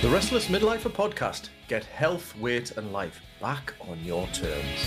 The Restless Midlifer podcast. Get health, weight, and life back on your terms.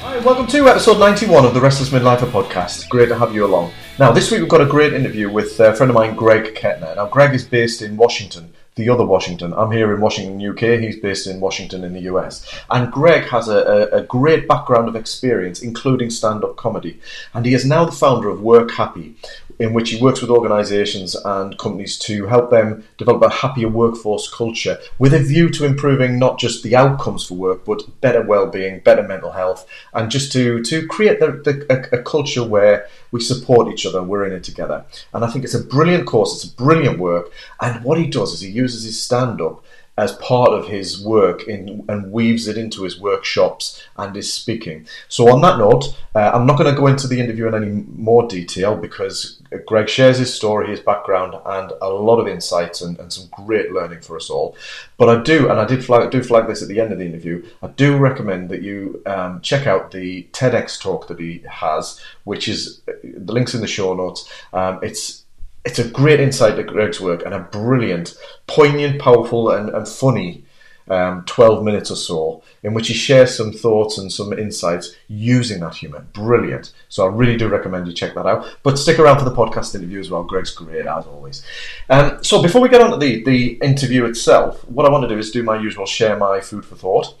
Hi, welcome to episode 91 of the Restless Midlifer podcast. Great to have you along. Now, this week we've got a great interview with a friend of mine, Greg Kettner. Now, Greg is based in Washington, the other Washington. I'm here in Washington, UK. He's based in Washington in the US. And Greg has a, a, a great background of experience, including stand up comedy. And he is now the founder of Work Happy, in which he works with organisations and companies to help them develop a happier workforce culture with a view to improving not just the outcomes for work, but better well-being, better mental health, and just to to create the, the, a, a, culture where we support each other, we're in it together. And I think it's a brilliant course, it's a brilliant work. And what he does is he uses his stand-up as part of his work in, and weaves it into his workshops and his speaking. So, on that note, uh, I'm not going to go into the interview in any more detail because Greg shares his story, his background, and a lot of insights and, and some great learning for us all. But I do, and I did flag, do flag this at the end of the interview, I do recommend that you um, check out the TEDx talk that he has, which is the links in the show notes. Um, it's it's a great insight to Greg's work and a brilliant, poignant, powerful, and, and funny um, 12 minutes or so in which he shares some thoughts and some insights using that humour. Brilliant. So I really do recommend you check that out. But stick around for the podcast interview as well. Greg's great as always. Um, so before we get on to the, the interview itself, what I want to do is do my usual share my food for thought.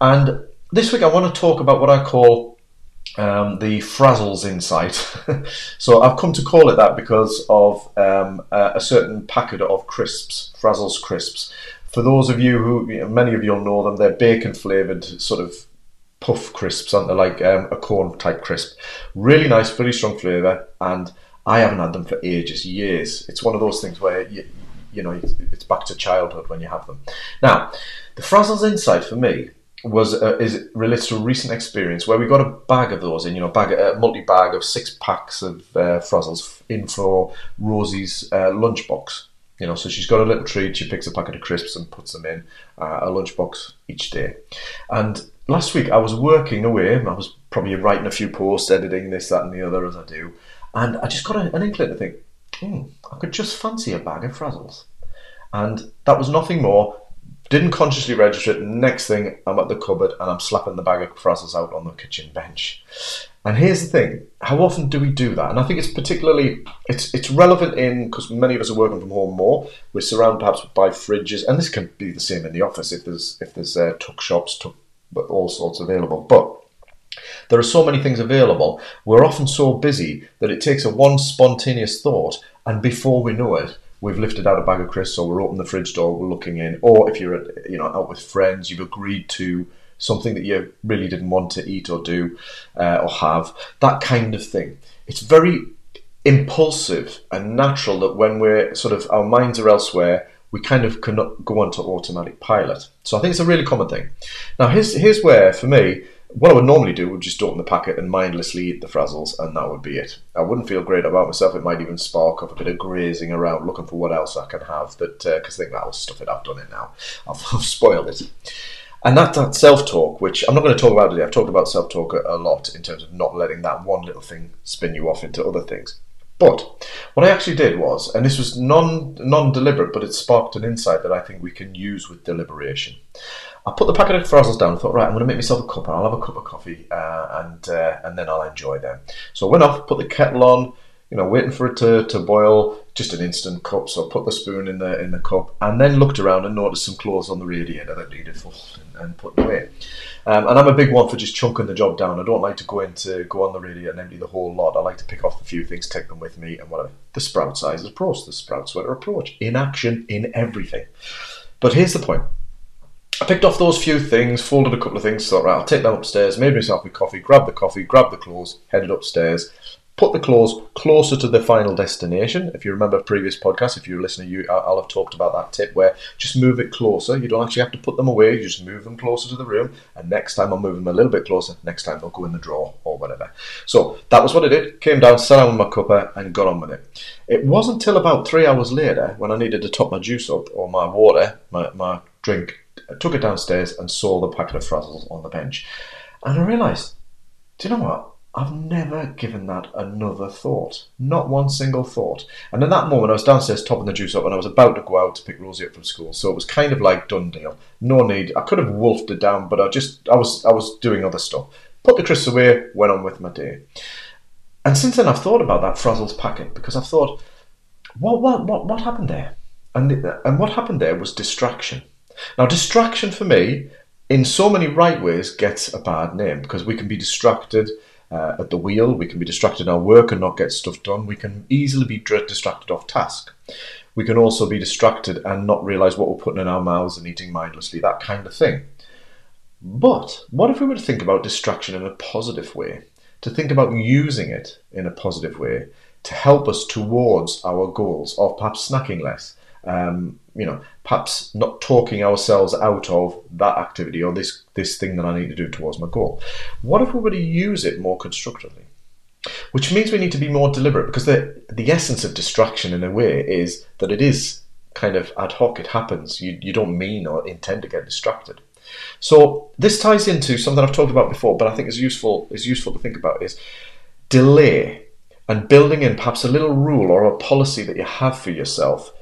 And this week I want to talk about what I call um, the Frazzles Insight. so I've come to call it that because of um, a, a, certain packet of crisps, Frazzles crisps. For those of you who, many of you'll know them, they're bacon flavoured sort of puff crisps, aren't they? Like um, a corn type crisp. Really nice, very strong flavour, and I haven't had them for ages, years. It's one of those things where you, you know it's back to childhood when you have them. Now, the Frazzles Insight for me was uh, is relates to a recent experience where we got a bag of those in, you know, bag a multi bag of six packs of uh, Frazzles in for Rosie's uh, lunchbox. You know, so she's got a little treat. She picks a packet of crisps and puts them in uh, a lunchbox each day. And last week I was working away. I was probably writing a few posts, editing this, that, and the other as I do, and I just got a, an inkling to think, hmm, I could just fancy a bag of Frazzles. And that was nothing more didn't consciously register it. Next thing, I'm at the cupboard and I'm slapping the bag of Frazzles out on the kitchen bench. And here's the thing: how often do we do that? And I think it's particularly it's it's relevant in because many of us are working from home more. We're surrounded perhaps by fridges, and this can be the same in the office if there's if there's uh, tuck shops, tuck, all sorts available. But there are so many things available. We're often so busy that it takes a one spontaneous thought, and before we know it, we've lifted out a bag of crisps, or we're opening the fridge door, we're looking in, or if you're you know out with friends, you've agreed to something that you really didn't want to eat or do uh, or have, that kind of thing. It's very impulsive and natural that when we're sort of our minds are elsewhere, we kind of cannot go onto automatic pilot. So I think it's a really common thing. Now here's here's where for me what I would normally do would just open the packet and mindlessly eat the frazzles, and that would be it. I wouldn't feel great about myself. It might even spark up a bit of grazing around, looking for what else I can have. That because uh, I think that'll stuff it. I've done it now. I've, I've spoiled it. And that, that self talk, which I'm not going to talk about today, I've talked about self talk a, a lot in terms of not letting that one little thing spin you off into other things. But what I actually did was, and this was non non deliberate, but it sparked an insight that I think we can use with deliberation. I put the packet of Frazzles down and thought, right, I'm going to make myself a cup and I'll have a cup of coffee uh, and uh, and then I'll enjoy them. So I went off, put the kettle on, you know, waiting for it to, to boil, just an instant cup. So I put the spoon in the in the cup and then looked around and noticed some clothes on the radiator that needed folding and putting away. Um, and I'm a big one for just chunking the job down. I don't like to go into go on the radiator and empty the whole lot. I like to pick off a few things, take them with me, and whatever. The sprout size approach, the sprout sweater approach, in action, in everything. But here's the point. I picked off those few things, folded a couple of things, thought, right, I'll take them upstairs, made myself a coffee, grabbed the coffee, grabbed the clothes, headed upstairs, put the clothes closer to the final destination. If you remember previous podcasts, if you're listening, you I'll have talked about that tip where just move it closer. You don't actually have to put them away. You just move them closer to the room, and next time I'll move them a little bit closer. Next time they'll go in the drawer or whatever. So that was what I did. Came down, sat down with my cuppa, and got on with it. It wasn't until about three hours later when I needed to top my juice up or my water, my, my drink. I took it downstairs and saw the packet of Frazzles on the bench, and I realised, do you know what? I've never given that another thought. Not one single thought. And in that moment, I was downstairs topping the juice up and I was about to go out to pick Rosie up from school. So it was kind of like done deal. No need. I could have wolfed it down, but I just, I was, I was doing other stuff. Put the crisps away, went on with my day. And since then, I've thought about that Frazzles packet because I've thought, what, what, what, what happened there? And, and what happened there was distraction. Now, distraction for me, in so many right ways, gets a bad name because we can be distracted uh, at the wheel. We can be distracted in our work and not get stuff done. We can easily be distracted off task. We can also be distracted and not realize what we're putting in our mouths and eating mindlessly, that kind of thing. But what if we were to think about distraction in a positive way? To think about using it in a positive way to help us towards our goals of perhaps snacking less, um, you know, perhaps not talking ourselves out of that activity or this this thing that I need to do towards my goal. What if we were to use it more constructively? Which means we need to be more deliberate because the the essence of distraction in a way is that it is kind of ad hoc. It happens. You you don't mean or intend to get distracted. So this ties into something I've talked about before, but I think is useful is useful to think about is delay and building in perhaps a little rule or a policy that you have for yourself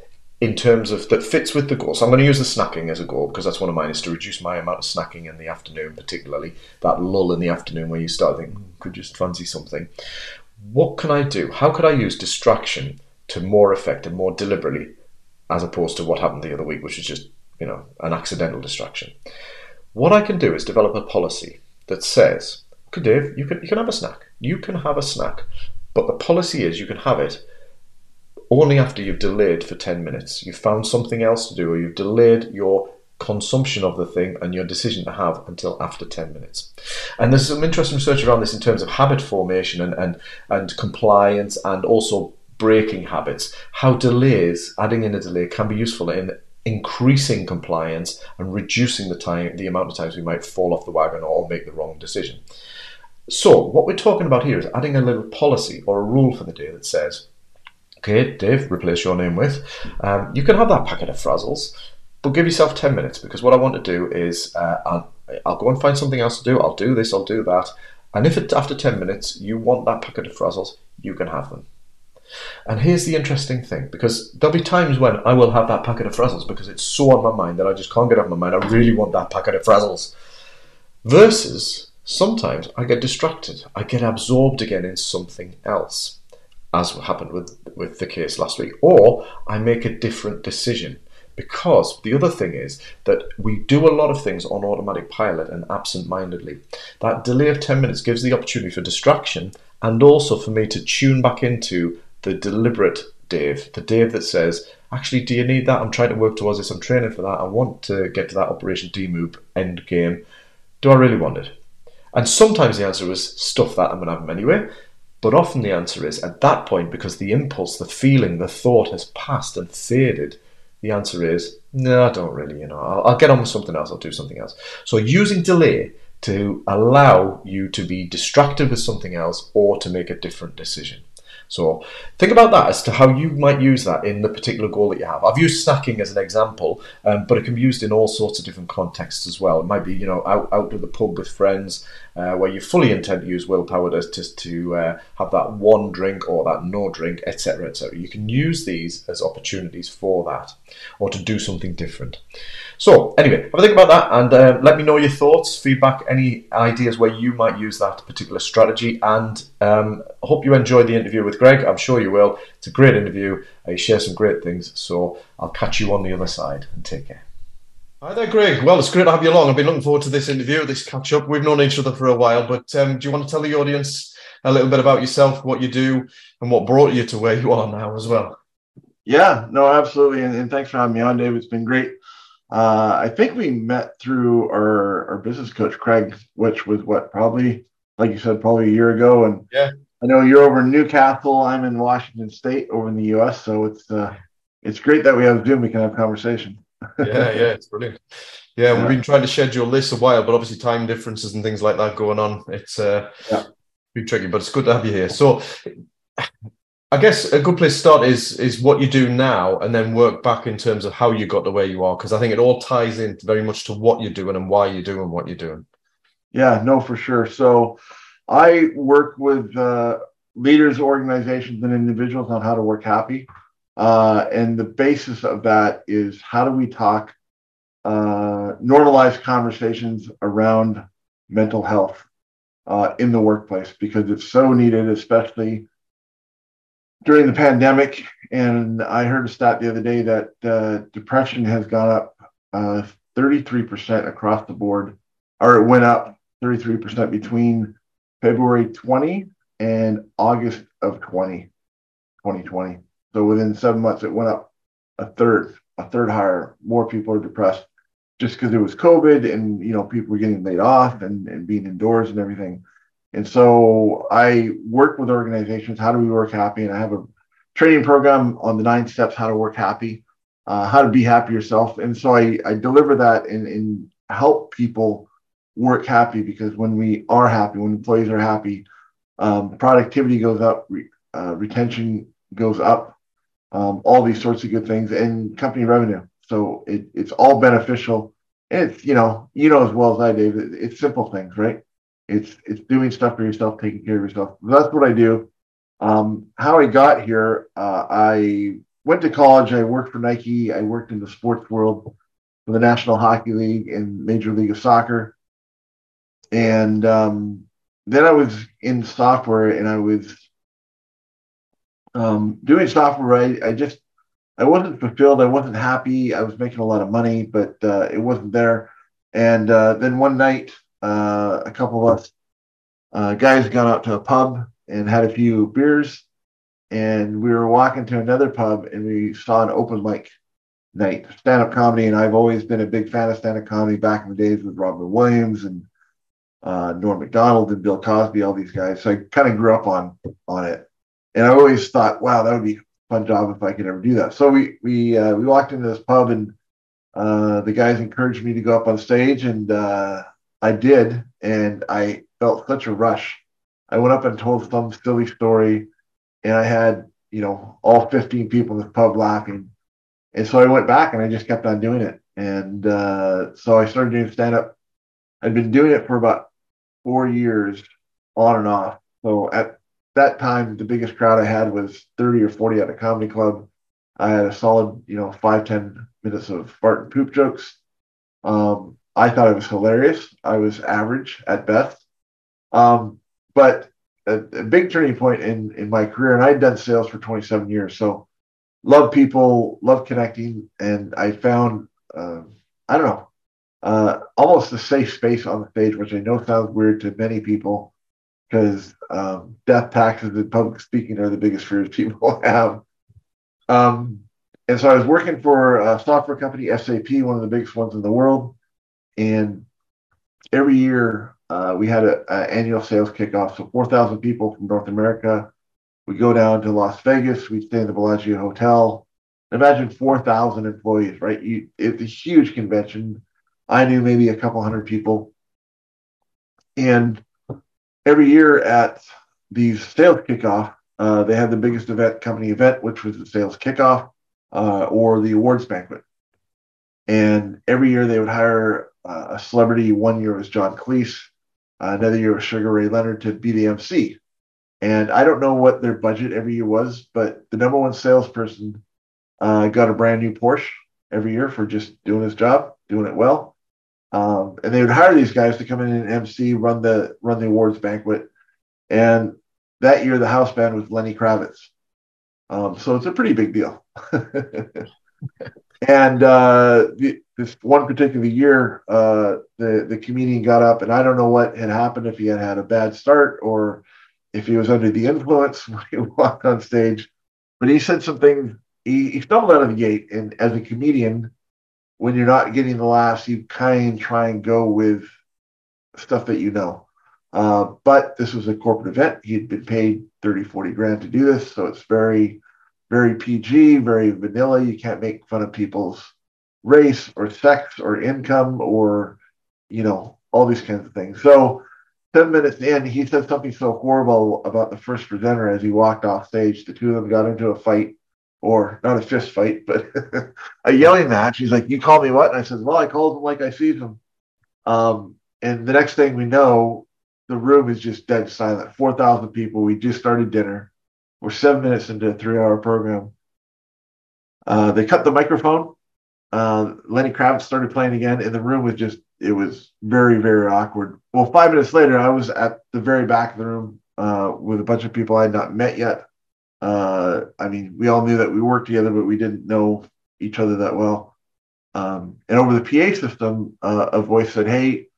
in terms of that fits with the goal. So I'm going to use the snacking as a goal because that's one of mine is to reduce my amount of snacking in the afternoon, particularly that lull in the afternoon where you start thinking, hmm, could just fancy something. What can I do? How could I use distraction to more effect and more deliberately, as opposed to what happened the other week, which is just you know an accidental distraction? What I can do is develop a policy that says, okay, Dave, you can you can have a snack. You can have a snack, but the policy is you can have it only after you've delayed for 10 minutes. You've found something else to do, or you've delayed your consumption of the thing and your decision to have until after 10 minutes. And there's some interesting research around this in terms of habit formation and, and, and compliance and also breaking habits. How delays, adding in a delay, can be useful in increasing compliance and reducing the time, the amount of times we might fall off the wagon or make the wrong decision. So, what we're talking about here is adding a little policy or a rule for the day that says, Okay, Dave, replace your name with. Um, you can have that packet of frazzles, but give yourself 10 minutes because what I want to do is uh, I'll, I'll go and find something else to do. I'll do this, I'll do that. And if it, after 10 minutes you want that packet of frazzles, you can have them. And here's the interesting thing because there'll be times when I will have that packet of frazzles because it's so on my mind that I just can't get off my mind. I really want that packet of frazzles. Versus sometimes I get distracted, I get absorbed again in something else as happened with with the case last week, or I make a different decision. Because the other thing is that we do a lot of things on automatic pilot and absent mindedly. That delay of 10 minutes gives the opportunity for distraction and also for me to tune back into the deliberate Dave, the Dave that says, actually, do you need that? I'm trying to work towards this, I'm training for that, I want to get to that Operation D move end game. Do I really want it? And sometimes the answer was stuff that I'm going to have them anyway. But often the answer is at that point, because the impulse, the feeling, the thought has passed and faded, the answer is no, I don't really. You know, I'll, I'll get on with something else. I'll do something else. So using delay to allow you to be distracted with something else or to make a different decision. So think about that as to how you might use that in the particular goal that you have. I've used snacking as an example, um, but it can be used in all sorts of different contexts as well. It might be, you know, out, out to the pub with friends uh, where you fully intend to use willpower to, to, to uh, have that one drink or that no drink, etc., etc. You can use these as opportunities for that or to do something different. So, anyway, have a think about that and uh, let me know your thoughts, feedback, any ideas where you might use that particular strategy. And um, hope you enjoyed the interview with Greg. I'm sure you will. It's a great interview. Uh, you share some great things. So, I'll catch you on the other side and take care. Hi there, Greg. Well, it's great to have you along. I've been looking forward to this interview, this catch up. We've known each other for a while, but um, do you want to tell the audience a little bit about yourself, what you do, and what brought you to where you are now as well? Yeah, no, absolutely. And, and thanks for having me on, Dave. It's been great uh, I think we met through our, our business coach, Craig, which was what, probably, like you said, probably a year ago. And yeah, I know you're over in Newcastle. I'm in Washington State over in the US. So it's, uh, it's great that we have Zoom. We can have conversation. Yeah, yeah, it's brilliant. Yeah, yeah, we've been trying to schedule this a while, but obviously time differences and things like that going on. It's uh, yeah. be tricky, but it's good to have you here. So, I guess a good place to start is is what you do now, and then work back in terms of how you got to where you are, because I think it all ties in very much to what you're doing and why you're doing what you're doing. Yeah, no, for sure. So, I work with uh, leaders, organizations, and individuals on how to work happy. Uh, and the basis of that is how do we talk, uh, normalize conversations around mental health uh, in the workplace because it's so needed, especially during the pandemic. And I heard a stat the other day that uh, depression has gone up 33% uh, across the board, or it went up 33% between February 20 and August of 20, 2020. So within seven months, it went up a third, a third higher. More people are depressed just because it was COVID and you know people were getting laid off and, and being indoors and everything. And so I work with organizations. How do we work happy? And I have a training program on the nine steps how to work happy, uh, how to be happy yourself. And so I, I deliver that and, and help people work happy because when we are happy, when employees are happy, um, productivity goes up, re, uh, retention goes up, um, all these sorts of good things, and company revenue. So it, it's all beneficial. It's you know you know as well as I, Dave. It, it's simple things, right? It's it's doing stuff for yourself, taking care of yourself. That's what I do. Um, how I got here, uh, I went to college. I worked for Nike. I worked in the sports world for the National Hockey League and Major League of Soccer. And um, then I was in software and I was um, doing software. I, I just I wasn't fulfilled. I wasn't happy. I was making a lot of money, but uh, it wasn't there. And uh, then one night, uh, a couple of us uh, guys got out to a pub and had a few beers. And we were walking to another pub and we saw an open mic night, stand up comedy. And I've always been a big fan of stand up comedy back in the days with Robin Williams and uh, Norm Macdonald and Bill Cosby, all these guys. So I kind of grew up on on it. And I always thought, wow, that would be a fun job if I could ever do that. So we we uh, we walked into this pub and uh, the guys encouraged me to go up on stage, and uh, I did, and I felt such a rush. I went up and told some silly story, and I had you know all 15 people in the pub laughing, and so I went back and I just kept on doing it, and uh, so I started doing stand up. I'd been doing it for about four years, on and off. So at that time, the biggest crowd I had was 30 or 40 at a comedy club. I had a solid, you know, five, 10 minutes of fart and poop jokes. Um, I thought it was hilarious. I was average at best. Um, but a, a, big turning point in, in my career, and I'd done sales for 27 years. So love people, love connecting. And I found, uh, I don't know, uh, almost a safe space on the stage, which I know sounds weird to many people because um, death, taxes, and public speaking are the biggest fears people have. Um, and so I was working for a software company, SAP, one of the biggest ones in the world. And every year uh, we had an annual sales kickoff. So 4,000 people from North America. We go down to Las Vegas. We stay in the Bellagio Hotel. Imagine 4,000 employees, right? You, it's a huge convention. I knew maybe a couple hundred people. And every year at these sales kickoff, uh, they had the biggest event, company event, which was the sales kickoff uh, or the awards banquet. And every year they would hire uh, a celebrity. One year was John Cleese, another year was Sugar Ray Leonard to be the MC. And I don't know what their budget every year was, but the number one salesperson uh, got a brand new Porsche every year for just doing his job, doing it well. Um, and they would hire these guys to come in and MC, run the run the awards banquet. And that year, the house band was Lenny Kravitz. Um, so it's a pretty big deal. and uh, the, this one particular year, uh, the the comedian got up, and I don't know what had happened if he had had a bad start or if he was under the influence when he walked on stage. But he said something. He, he stumbled out of the gate, and as a comedian, when you're not getting the laughs, you kind of try and go with stuff that you know. Uh, but this was a corporate event. He'd been paid 30, 40 grand to do this. So it's very, very PG, very vanilla. You can't make fun of people's race or sex or income or, you know, all these kinds of things. So 10 minutes in, he said something so horrible about the first presenter as he walked off stage. The two of them got into a fight or not a fist fight, but a yelling match. He's like, "You call me what?" And I said, "Well, I called him like I see him." Um, and the next thing we know, the room is just dead silent. 4,000 people. We just started dinner. We're seven minutes into a three hour program. Uh, they cut the microphone. Uh, Lenny Kravitz started playing again, and the room was just, it was very, very awkward. Well, five minutes later, I was at the very back of the room uh, with a bunch of people I had not met yet. Uh, I mean, we all knew that we worked together, but we didn't know each other that well. Um, and over the PA system, uh, a voice said, Hey,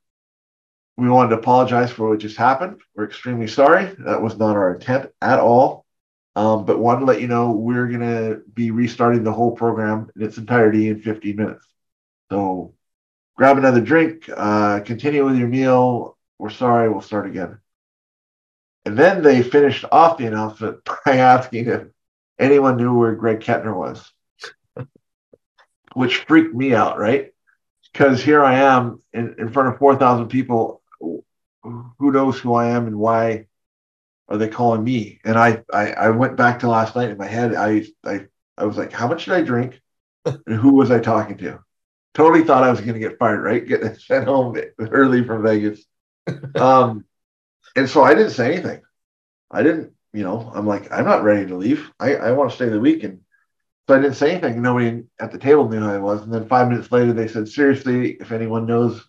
we wanted to apologize for what just happened. We're extremely sorry. That was not our intent at all. Um, but wanted to let you know we're going to be restarting the whole program in its entirety in 15 minutes. So grab another drink, uh, continue with your meal. We're sorry, we'll start again. And then they finished off the announcement by asking if anyone knew where Greg Kettner was, which freaked me out, right? Because here I am in, in front of 4,000 people. Who knows who I am and why are they calling me? And I, I, I went back to last night in my head. I, I, I was like, how much did I drink? and who was I talking to? Totally thought I was going to get fired, right? Getting sent home early from Vegas. Um, and so I didn't say anything. I didn't, you know, I'm like, I'm not ready to leave. I, I want to stay the week. And so I didn't say anything. Nobody at the table knew who I was. And then five minutes later, they said, seriously, if anyone knows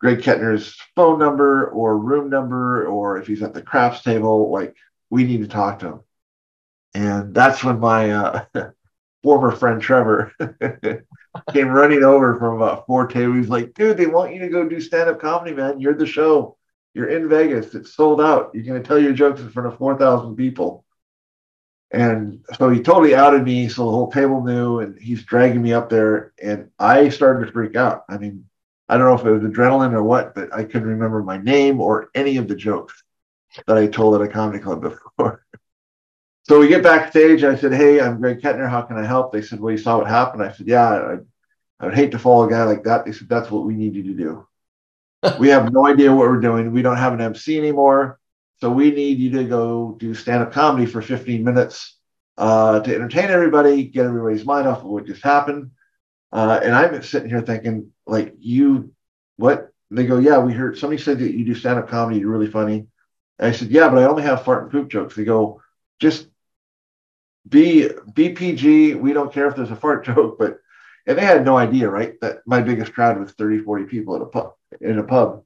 Greg Kettner's phone number or room number, or if he's at the craps table, like, we need to talk to him. And that's when my uh, former friend Trevor came running over from about four tables. He's like, dude, they want you to go do stand up comedy, man. You're the show. You're in Vegas. It's sold out. You're going to tell your jokes in front of 4,000 people. And so he totally outed me. So the whole table knew, and he's dragging me up there. And I started to freak out. I mean, I don't know if it was adrenaline or what, but I couldn't remember my name or any of the jokes that I told at a comedy club before. so we get backstage. I said, Hey, I'm Greg Kettner. How can I help? They said, Well, you saw what happened. I said, Yeah, I, I would hate to follow a guy like that. They said, That's what we need you to do we have no idea what we're doing. We don't have an MC anymore. So we need you to go do stand up comedy for 15 minutes uh, to entertain everybody, get everybody's mind off of what just happened. Uh, and I'm sitting here thinking, like, you, what? they go, yeah, we heard somebody said that you do stand up comedy. You're really funny. And I said, yeah, but I only have fart and poop jokes. They go, just be BPG. We don't care if there's a fart joke, but and they had no idea, right? That my biggest crowd was 30, 40 people at a pub in a pub.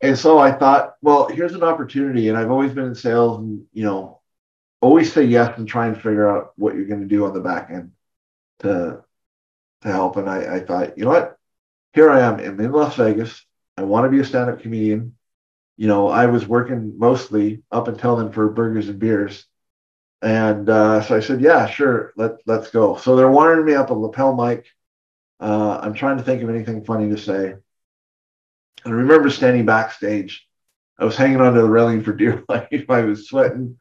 And so I thought, well, here's an opportunity. And I've always been in sales and, you know, always say yes and try and figure out what you're going to do on the back end to, to help. And I, I thought, you know what? Here I am. I'm in Las Vegas. I want to be a stand up comedian. You know, I was working mostly up until then for burgers and beers. And uh, so I said, yeah, sure, let, let's go. So they're wiring me up a lapel mic. Uh, I'm trying to think of anything funny to say. I remember standing backstage. I was hanging onto the railing for dear life. I was sweating.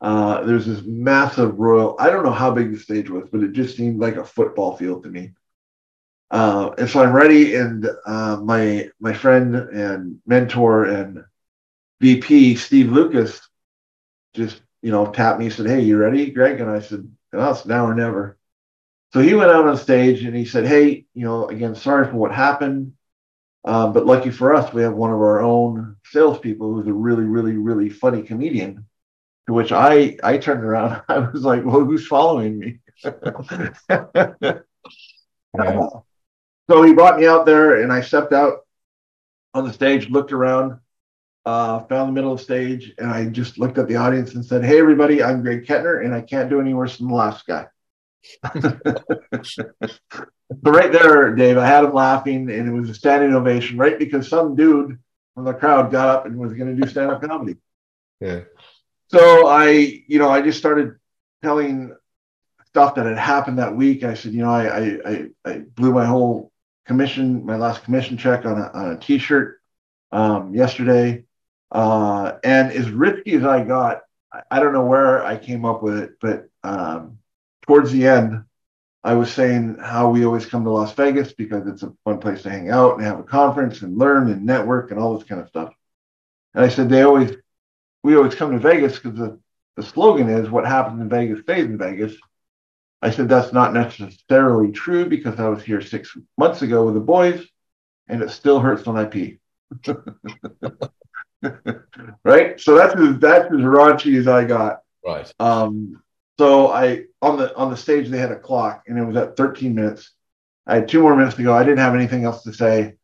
Uh, there's this massive royal. I don't know how big the stage was, but it just seemed like a football field to me. Uh, and so I'm ready, and uh, my my friend and mentor and VP Steve Lucas just you know tapped me and said, "Hey, you ready, Greg?" And I said, "Well, it's now or never." So he went out on stage and he said, "Hey, you know, again, sorry for what happened. Um, but lucky for us, we have one of our own salespeople who's a really, really, really funny comedian. To which I I turned around, I was like, "Well, who's following me?" yeah. So he brought me out there, and I stepped out on the stage, looked around, uh, found the middle of the stage, and I just looked at the audience and said, "Hey, everybody, I'm Greg Kettner, and I can't do any worse than the last guy." so right there, Dave, I had him laughing, and it was a standing ovation, right? Because some dude from the crowd got up and was going to do stand-up comedy. Yeah. So I, you know, I just started telling stuff that had happened that week. I said, you know, I I, I blew my whole commission, my last commission check on a on a t-shirt um, yesterday. Uh, and as risky as I got, I don't know where I came up with it, but um, towards the end, I was saying how we always come to Las Vegas because it's a fun place to hang out and have a conference and learn and network and all this kind of stuff. And I said they always, we always come to Vegas because the, the slogan is what happens in Vegas stays in Vegas. I said that's not necessarily true because I was here six months ago with the boys and it still hurts when I pee. right? So that's as that's as raunchy as I got. Right. Um, so I on the on the stage they had a clock and it was at 13 minutes. I had two more minutes to go. I didn't have anything else to say.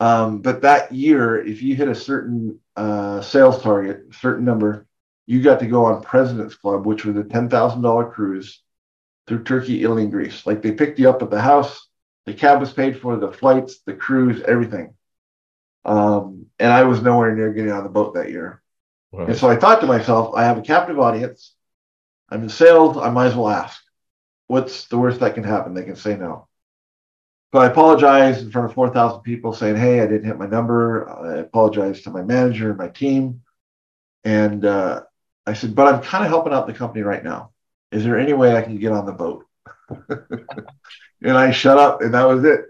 Um, but that year, if you hit a certain uh, sales target, certain number, you got to go on President's Club, which was a ten thousand dollar cruise through Turkey, Italy, and Greece. Like they picked you up at the house, the cab was paid for, the flights, the cruise, everything. Um, and I was nowhere near getting on the boat that year. Right. And so I thought to myself, I have a captive audience. I'm in sales. I might as well ask. What's the worst that can happen? They can say no. So I apologized in front of 4,000 people saying, Hey, I didn't hit my number. I apologized to my manager and my team. And uh, I said, But I'm kind of helping out the company right now. Is there any way I can get on the boat? and I shut up, and that was it.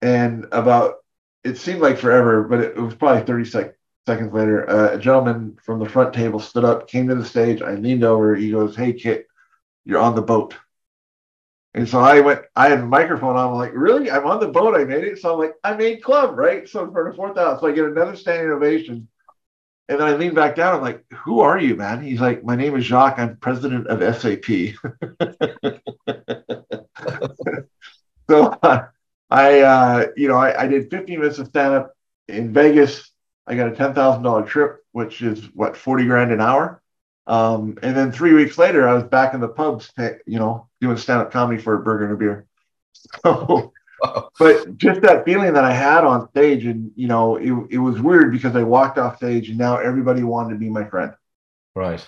And about, it seemed like forever, but it, was probably 30 sec- seconds later. Uh, a gentleman from the front table stood up, came to the stage. I leaned over. He goes, Hey, Kit, you're on the boat. And so I went, I had a microphone on. I'm like, really? I'm on the boat. I made it. So I'm like, I made club, right? So for the fourth out. So I get another standing ovation. And then I lean back down. I'm like, who are you, man? He's like, my name is Jacques. I'm president of SAP. so uh, I, uh, you know, I, I did 15 minutes of stand up in Vegas. I got a $10,000 trip, which is what, 40 grand an hour. Um, and then three weeks later, I was back in the pubs, you know, doing stand up comedy for a burger and a beer. So, but just that feeling that I had on stage, and you know, it, it was weird because I walked off stage and now everybody wanted to be my friend. Right.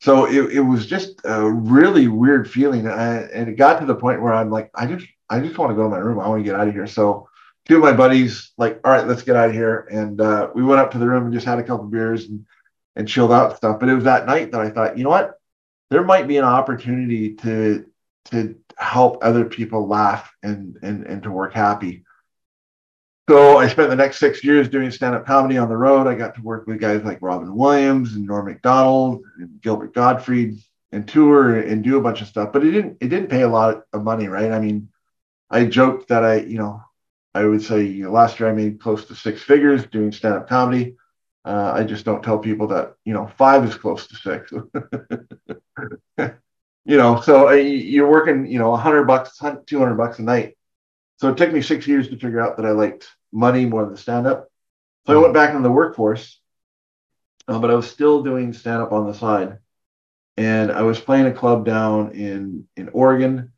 So it, it was just a really weird feeling, and, and it got to the point where I'm like, I just I just want to go to my room. I want to get out of here. So two of my buddies like, all right, let's get out of here, and uh, we went up to the room and just had a couple beers and and chilled out and stuff. But it was that night that I thought, you know what, there might be an opportunity to to help other people laugh and and and to work happy. So I spent the next six years doing stand-up comedy on the road. I got to work with guys like Robin Williams and Norm Macdonald and Gilbert Gottfried and tour and do a bunch of stuff. But it didn't it didn't pay a lot of money, right? I mean, I joked that I, you know, I would say last year I made close to six figures doing stand-up comedy. Uh, I just don't tell people that you know five is close to six. you know, so uh, you're working you know 100 bucks, 200 bucks a night. So it took me six years to figure out that I liked money more than stand up. So I went back into the workforce, uh, but I was still doing stand up on the side. And I was playing a club down in in Oregon.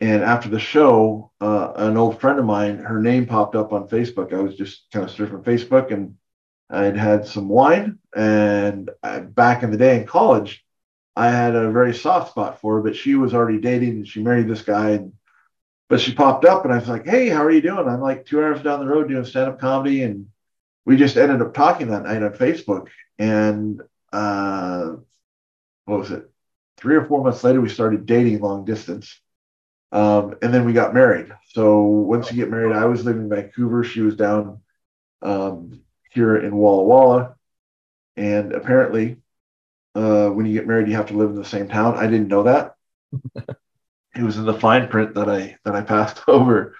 And after the show, uh, an old friend of mine, her name popped up on Facebook. I was just kind of surfing Facebook and I'd had some wine, and I, back in the day in college, I had a very soft spot for her, but she was already dating and she married this guy. And, but she popped up, and I was like, "Hey, how are you doing?" I'm like two hours down the road doing stand-up comedy, and we just ended up talking that night on Facebook. And uh, what was it? Three or four months later, we started dating long distance. Um, and then we got married. So once you get married, I was living in Vancouver. She was down um, here in Walla Walla. And apparently, uh, when you get married, you have to live in the same town. I didn't know that. it was in the fine print that I that I passed over.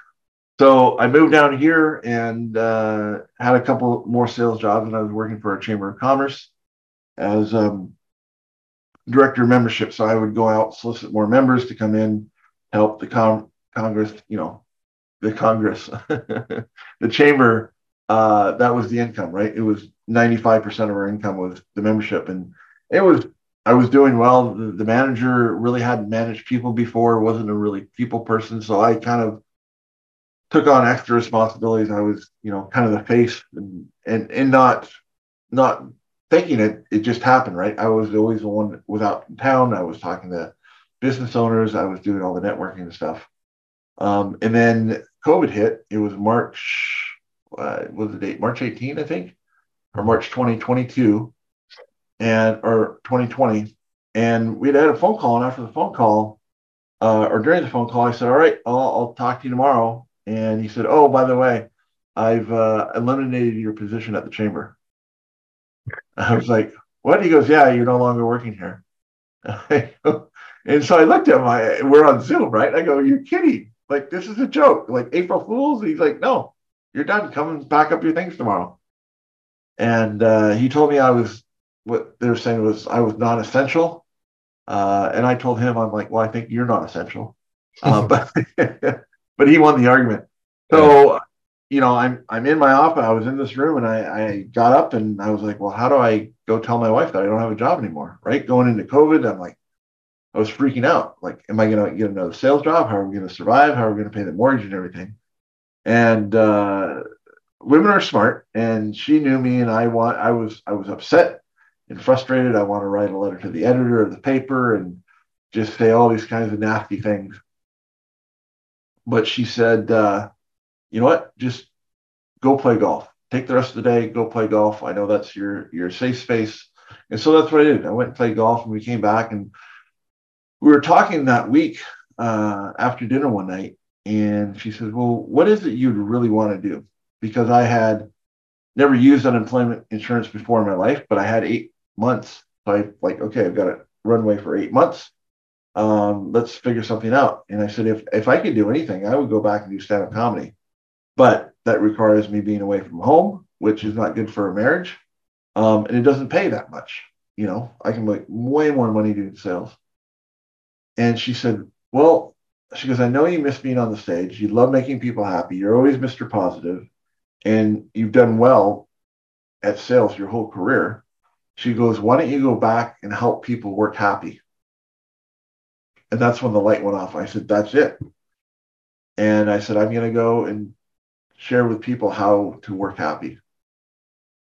So I moved down here and uh, had a couple more sales jobs, and I was working for a chamber of commerce as um, director of membership. So I would go out solicit more members to come in, help the con- Congress, you know, the Congress, the chamber uh, that was the income, right? It was 95% of our income was the membership. And it was, I was doing well. The, the manager really hadn't managed people before, wasn't a really people person. So I kind of took on extra responsibilities. I was, you know, kind of the face and, and, and not, not thinking it, it just happened, right? I was always the one without town. I was talking to business owners. I was doing all the networking and stuff. Um, and then COVID hit. It was March uh, was the date March 18, I think, or March 2022, and or 2020, and we had had a phone call, and after the phone call, uh, or during the phone call, I said, "All right, I'll, I'll talk to you tomorrow," and he said, "Oh, by the way, I've uh, eliminated your position at the chamber." I was like, "What?" He goes, "Yeah, you're no longer working here." and so I looked at him. I, we're on Zoom, right? I go, "You're kidding! Like this is a joke, like April Fools." He's like, "No, you're done. Come and pack up your things tomorrow. and uh, he told me I was what they were saying was I was non-essential, uh, and I told him I'm like, well, I think you're not essential, uh, but but he won the argument. So yeah. you know, I'm I'm in my office. I was in this room, and I, I got up and I was like, well, how do I go tell my wife that I don't have a job anymore? Right, going into COVID, I'm like, I was freaking out. Like, am I going to get another sales job? How are we going to survive? How are we going to pay the mortgage and everything? And uh, women are smart, and she knew me, and I want. I was I was upset and frustrated. I want to write a letter to the editor of the paper and just say all these kinds of nasty things. But she said, uh, you know what? Just go play golf. Take the rest of the day, go play golf. I know that's your your safe space. And so that's what I did. I went and played golf, and we came back and we were talking that week uh, after dinner one night, and she says, "Well, what is it you'd really want to do?" Because I had never used unemployment insurance before in my life, but I had eight months. So I like, okay, I've got a runway for eight months. Um, let's figure something out. And I said, if if I could do anything, I would go back and do stand-up comedy, but that requires me being away from home, which is not good for a marriage, um, and it doesn't pay that much. You know, I can make way more money doing sales. And she said, Well, she goes, I know you miss being on the stage. You love making people happy. You're always Mr. Positive, and you've done well at sales your whole career. She goes, Why don't you go back and help people work happy? And that's when the light went off. I said, That's it. And I said, I'm going to go and share with people how to work happy.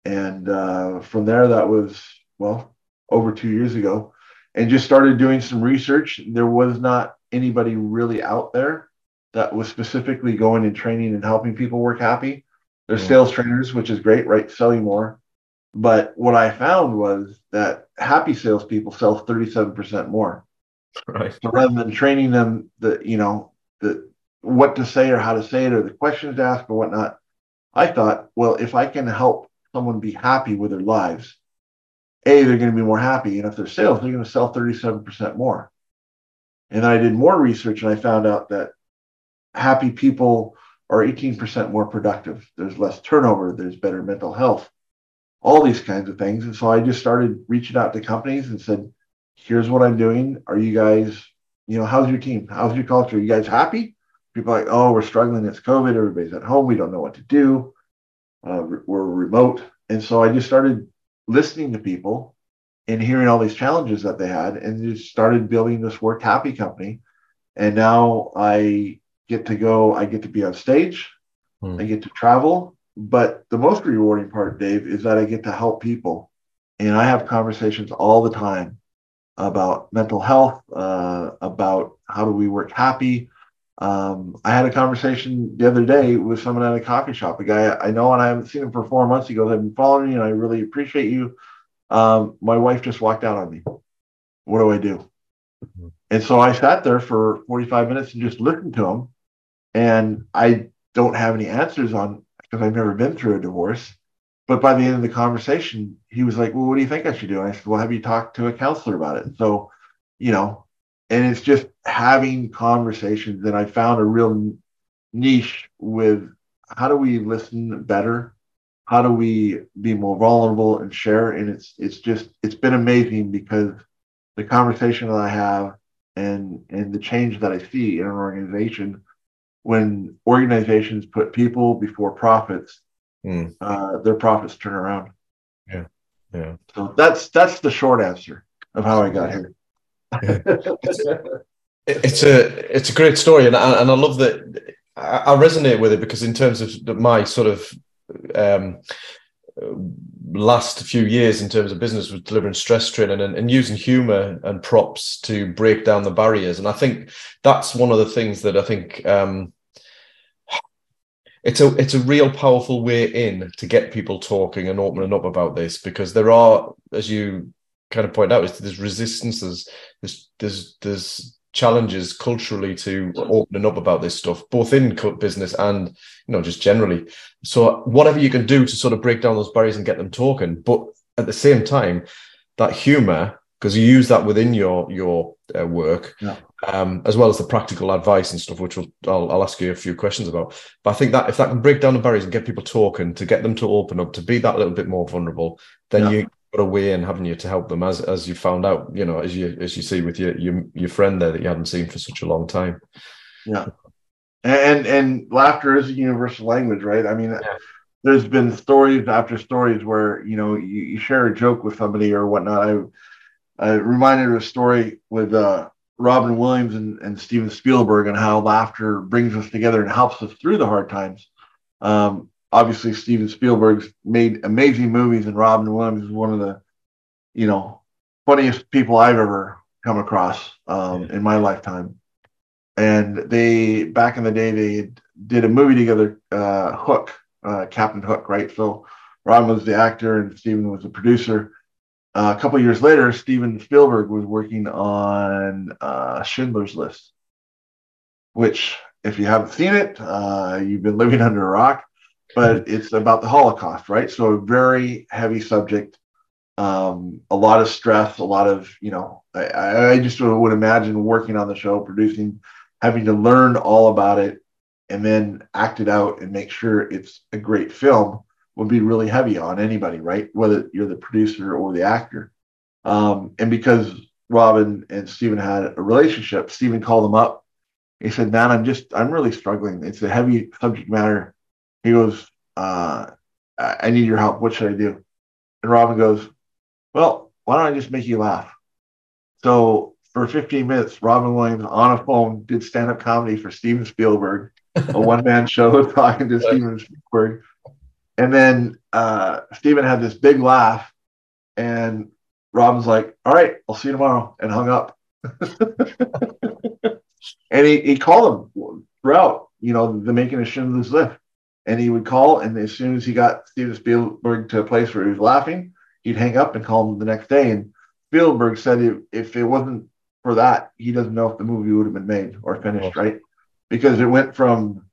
And uh, from there, that was, well, over two years ago and just started doing some research. There was not anybody really out there that was specifically going and training and helping people work happy. There's mm. sales trainers, which is great, right? Selling more. But what I found was that happy salespeople sell 37% more. Right. So rather than training them the, you know, the what to say or how to say it or the questions to ask or whatnot, I thought, well, if I can help someone be happy with their lives, a, they're going to be more happy. And if they're sales, they're going to sell 37% more. And I did more research and I found out that happy people are 18% more productive. There's less turnover, there's better mental health, all these kinds of things. And so I just started reaching out to companies and said, here's what I'm doing. Are you guys, you know, how's your team? How's your culture? Are you guys happy? People like, oh, we're struggling. It's COVID. Everybody's at home. We don't know what to do. Uh, we're remote. And so I just started listening to people and hearing all these challenges that they had and just started building this work happy company. And now i get to go i get to be on stage. Hmm. i get to travel. But the most rewarding part dave is that i get to help people. And i have conversations all the time about mental health uh, about how do we work happy um, I had a conversation the other day with someone at a coffee shop, a guy I know and I haven't seen him for four months. He goes, I've been following you and I really appreciate you. Um, my wife just walked out on me. What do I do? Mm-hmm. And so I sat there for 45 minutes and just listened to him. And I don't have any answers on because I've never been through a divorce. But by the end of the conversation, he was like, Well, what do you think I should do? And I said, Well, have you talked to a counselor about it? So, you know, and it's just having conversations. And i found a real niche with how do we listen better? How do we be more vulnerable and share? And it's it's just it's been amazing because the conversation that i have and and the change that i see in an organization when organizations put people before profits mm. uh, their profits turn around. Yeah. Yeah. So that's that's the short answer of how i got here it's a it's a great story, and I, and I love that. I, resonate with it because in terms of my sort of um, last few years in terms of business with delivering stress training and, and, using humor and props to break down the barriers. And I think that's one of the things that I think um, it's a it's a real powerful way in to get people talking and opening up about this because there are, as you kind of point out is there's resistances, there's there's there's challenges culturally to opening up about this stuff, both in business and you know just generally. So whatever you can do to sort of break down those barriers and get them talking, but at the same time, that humor because you use that within your your uh, work, yeah. um, as well as the practical advice and stuff, which will, I'll, I'll ask you a few questions about. But I think that if that can break down the barriers and get people talking, to get them to open up, to be that little bit more vulnerable, then yeah. you a way in, haven't you, to help them as as you found out, you know, as you as you see with your your, your friend there that you hadn't seen for such a long time. Yeah. And and laughter is a universal language, right? I mean, yeah. there's been stories after stories where you know you, you share a joke with somebody or whatnot. I I reminded of a story with uh, Robin Williams and, and Steven Spielberg and how laughter brings us together and helps us through the hard times. Um, obviously, Steven Spielberg's made amazing movies, and Robin Williams is one of the, you know, funniest people I've ever come across um, in my lifetime. And they, back in the day, they did a movie together, uh, Hook, uh, Captain Hook, right? So Robin was the actor and Steven was the producer uh, a couple years later, Steven Spielberg was working on uh, Schindler's List, which, if you haven't seen it, uh, you've been living under a rock. But it's about the Holocaust, right? So a very heavy subject, um, a lot of stress, a lot of you know. I, I just would imagine working on the show, producing, having to learn all about it, and then act it out and make sure it's a great film would be really heavy on anybody, right? Whether you're the producer or the actor. Um, and because Robin and Steven had a relationship, Steven called him up. He said, Man, I'm just, I'm really struggling. It's a heavy subject matter. He goes, uh, I need your help. What should I do? And Robin goes, Well, why don't I just make you laugh? So for 15 minutes, Robin Williams on a phone did stand up comedy for Steven Spielberg, a one man show talking to Steven Spielberg and then uh, Steven had this big laugh, and Robin's like, "All right, I'll see you tomorrow," and hung up. and he, he called him throughout, you know, the making of Schindler's List. And he would call, and as soon as he got Steven Spielberg to a place where he was laughing, he'd hang up and call him the next day. And Spielberg said if, if it wasn't for that, he doesn't know if the movie would have been made or finished, right? Because it went from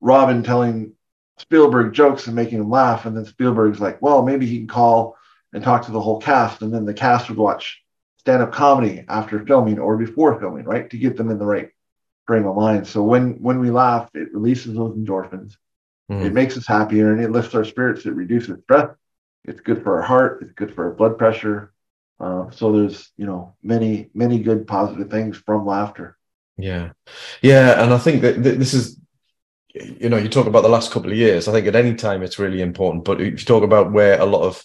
Robin telling Spielberg jokes and making him laugh. And then Spielberg's like, well, maybe he can call and talk to the whole cast. And then the cast would watch stand up comedy after filming or before filming, right? To get them in the right frame of mind. So when when we laugh, it releases those endorphins. Mm-hmm. It makes us happier and it lifts our spirits. It reduces stress. It's good for our heart. It's good for our blood pressure. Uh, so there's you know many many good positive things from laughter. Yeah, yeah, and I think that this is you know, you talk about the last couple of years. I think at any time it's really important. But if you talk about where a lot of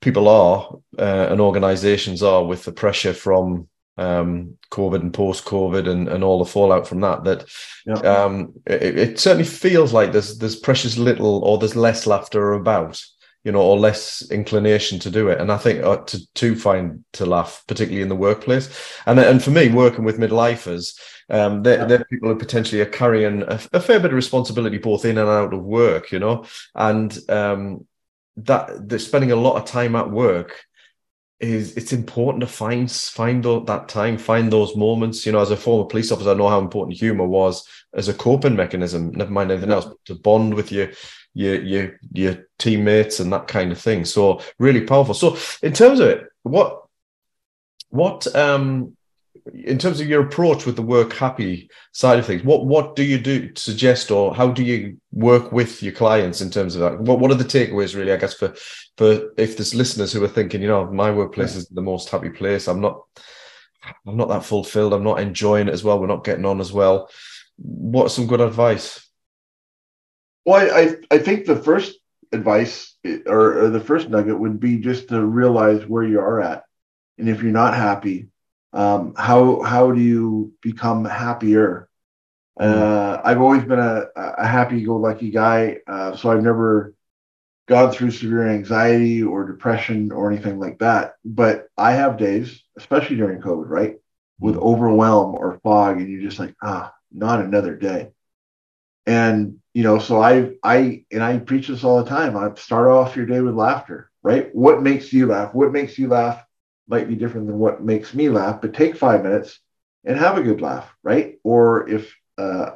people are uh, and organizations are with the pressure from um, COVID and post COVID and, and all the fallout from that, that yeah. um, it, it, certainly feels like there's there's precious little or there's less laughter about, you know, or less inclination to do it. And I think uh, to to find to laugh, particularly in the workplace, and and for me, working with midlifers, um, they're, yeah. they're people who potentially are carrying a, a, fair bit of responsibility both in and out of work, you know, and um, that they're spending a lot of time at work is it's important to find find that time, find those moments. You know, as a former police officer, I know how important humor was as a coping mechanism. Never mind anything else, to bond with your your your your teammates and that kind of thing. So really powerful. So in terms of it, what what um in terms of your approach with the work happy side of things, what what do you do suggest or how do you work with your clients in terms of that? What what are the takeaways really? I guess for for if there's listeners who are thinking, you know, my workplace is the most happy place. I'm not I'm not that fulfilled. I'm not enjoying it as well. We're not getting on as well. What's some good advice? Well, I I think the first advice or, or the first nugget would be just to realize where you are at, and if you're not happy um, how how do you become happier? Uh, I've always been a, a happy-go-lucky guy, uh, so I've never gone through severe anxiety or depression or anything like that. But I have days, especially during COVID, right, with overwhelm or fog, and you're just like, ah, not another day. And you know, so I I and I preach this all the time. I start off your day with laughter, right? What makes you laugh? What makes you laugh? Might be different than what makes me laugh, but take five minutes and have a good laugh, right? Or if uh,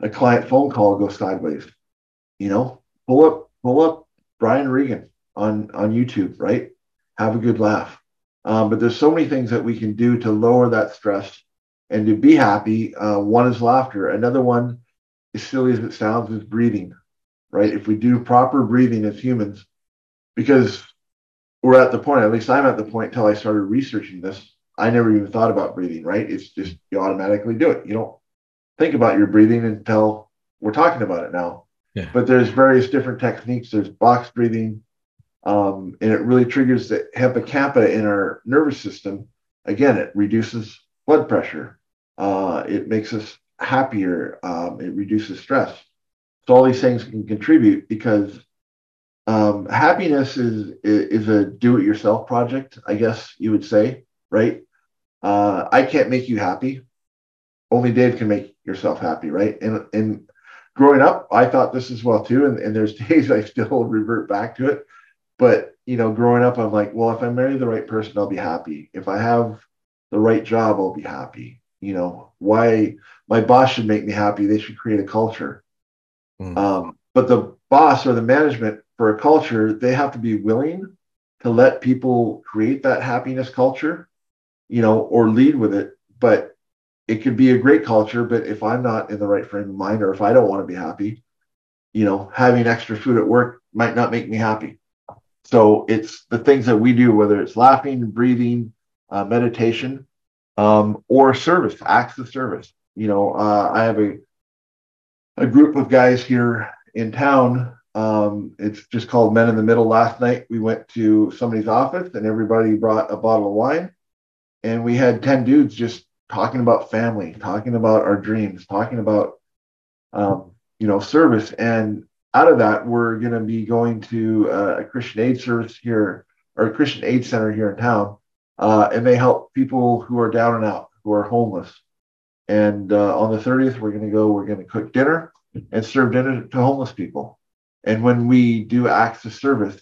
a client phone call goes sideways, you know, pull up, pull up Brian Regan on on YouTube, right? Have a good laugh. Um, but there's so many things that we can do to lower that stress and to be happy. Uh, one is laughter. Another one, as silly as it sounds, is breathing, right? If we do proper breathing as humans, because we're at the point, at least I'm at the point until I started researching this. I never even thought about breathing, right? It's just you automatically do it. You don't think about your breathing until we're talking about it now. Yeah. But there's various different techniques. There's box breathing, um, and it really triggers the hippocampus in our nervous system. Again, it reduces blood pressure. Uh, it makes us happier. Um, it reduces stress. So all these things can contribute because um, happiness is is a do-it-yourself project, I guess you would say, right? Uh, I can't make you happy. Only Dave can make yourself happy, right? And and growing up, I thought this as well too. And, and there's days I still revert back to it. But you know, growing up, I'm like, well, if I marry the right person, I'll be happy. If I have the right job, I'll be happy. You know, why my boss should make me happy. They should create a culture. Mm. Um, but the boss or the management for a culture, they have to be willing to let people create that happiness culture, you know, or lead with it. But it could be a great culture, but if I'm not in the right frame of mind or if I don't want to be happy, you know, having extra food at work might not make me happy. So it's the things that we do, whether it's laughing, breathing, uh, meditation, um, or service, acts of service. You know, uh, I have a a group of guys here in town. Um, it's just called Men in the Middle. Last night we went to somebody's office and everybody brought a bottle of wine, and we had ten dudes just talking about family, talking about our dreams, talking about um, you know service, and out of that, we're going to be going to uh, a Christian aid service here or a Christian aid center here in town, uh, and they help people who are down and out, who are homeless. And uh, on the 30th, we're going to go. We're going to cook dinner and serve dinner to homeless people. And when we do acts of service,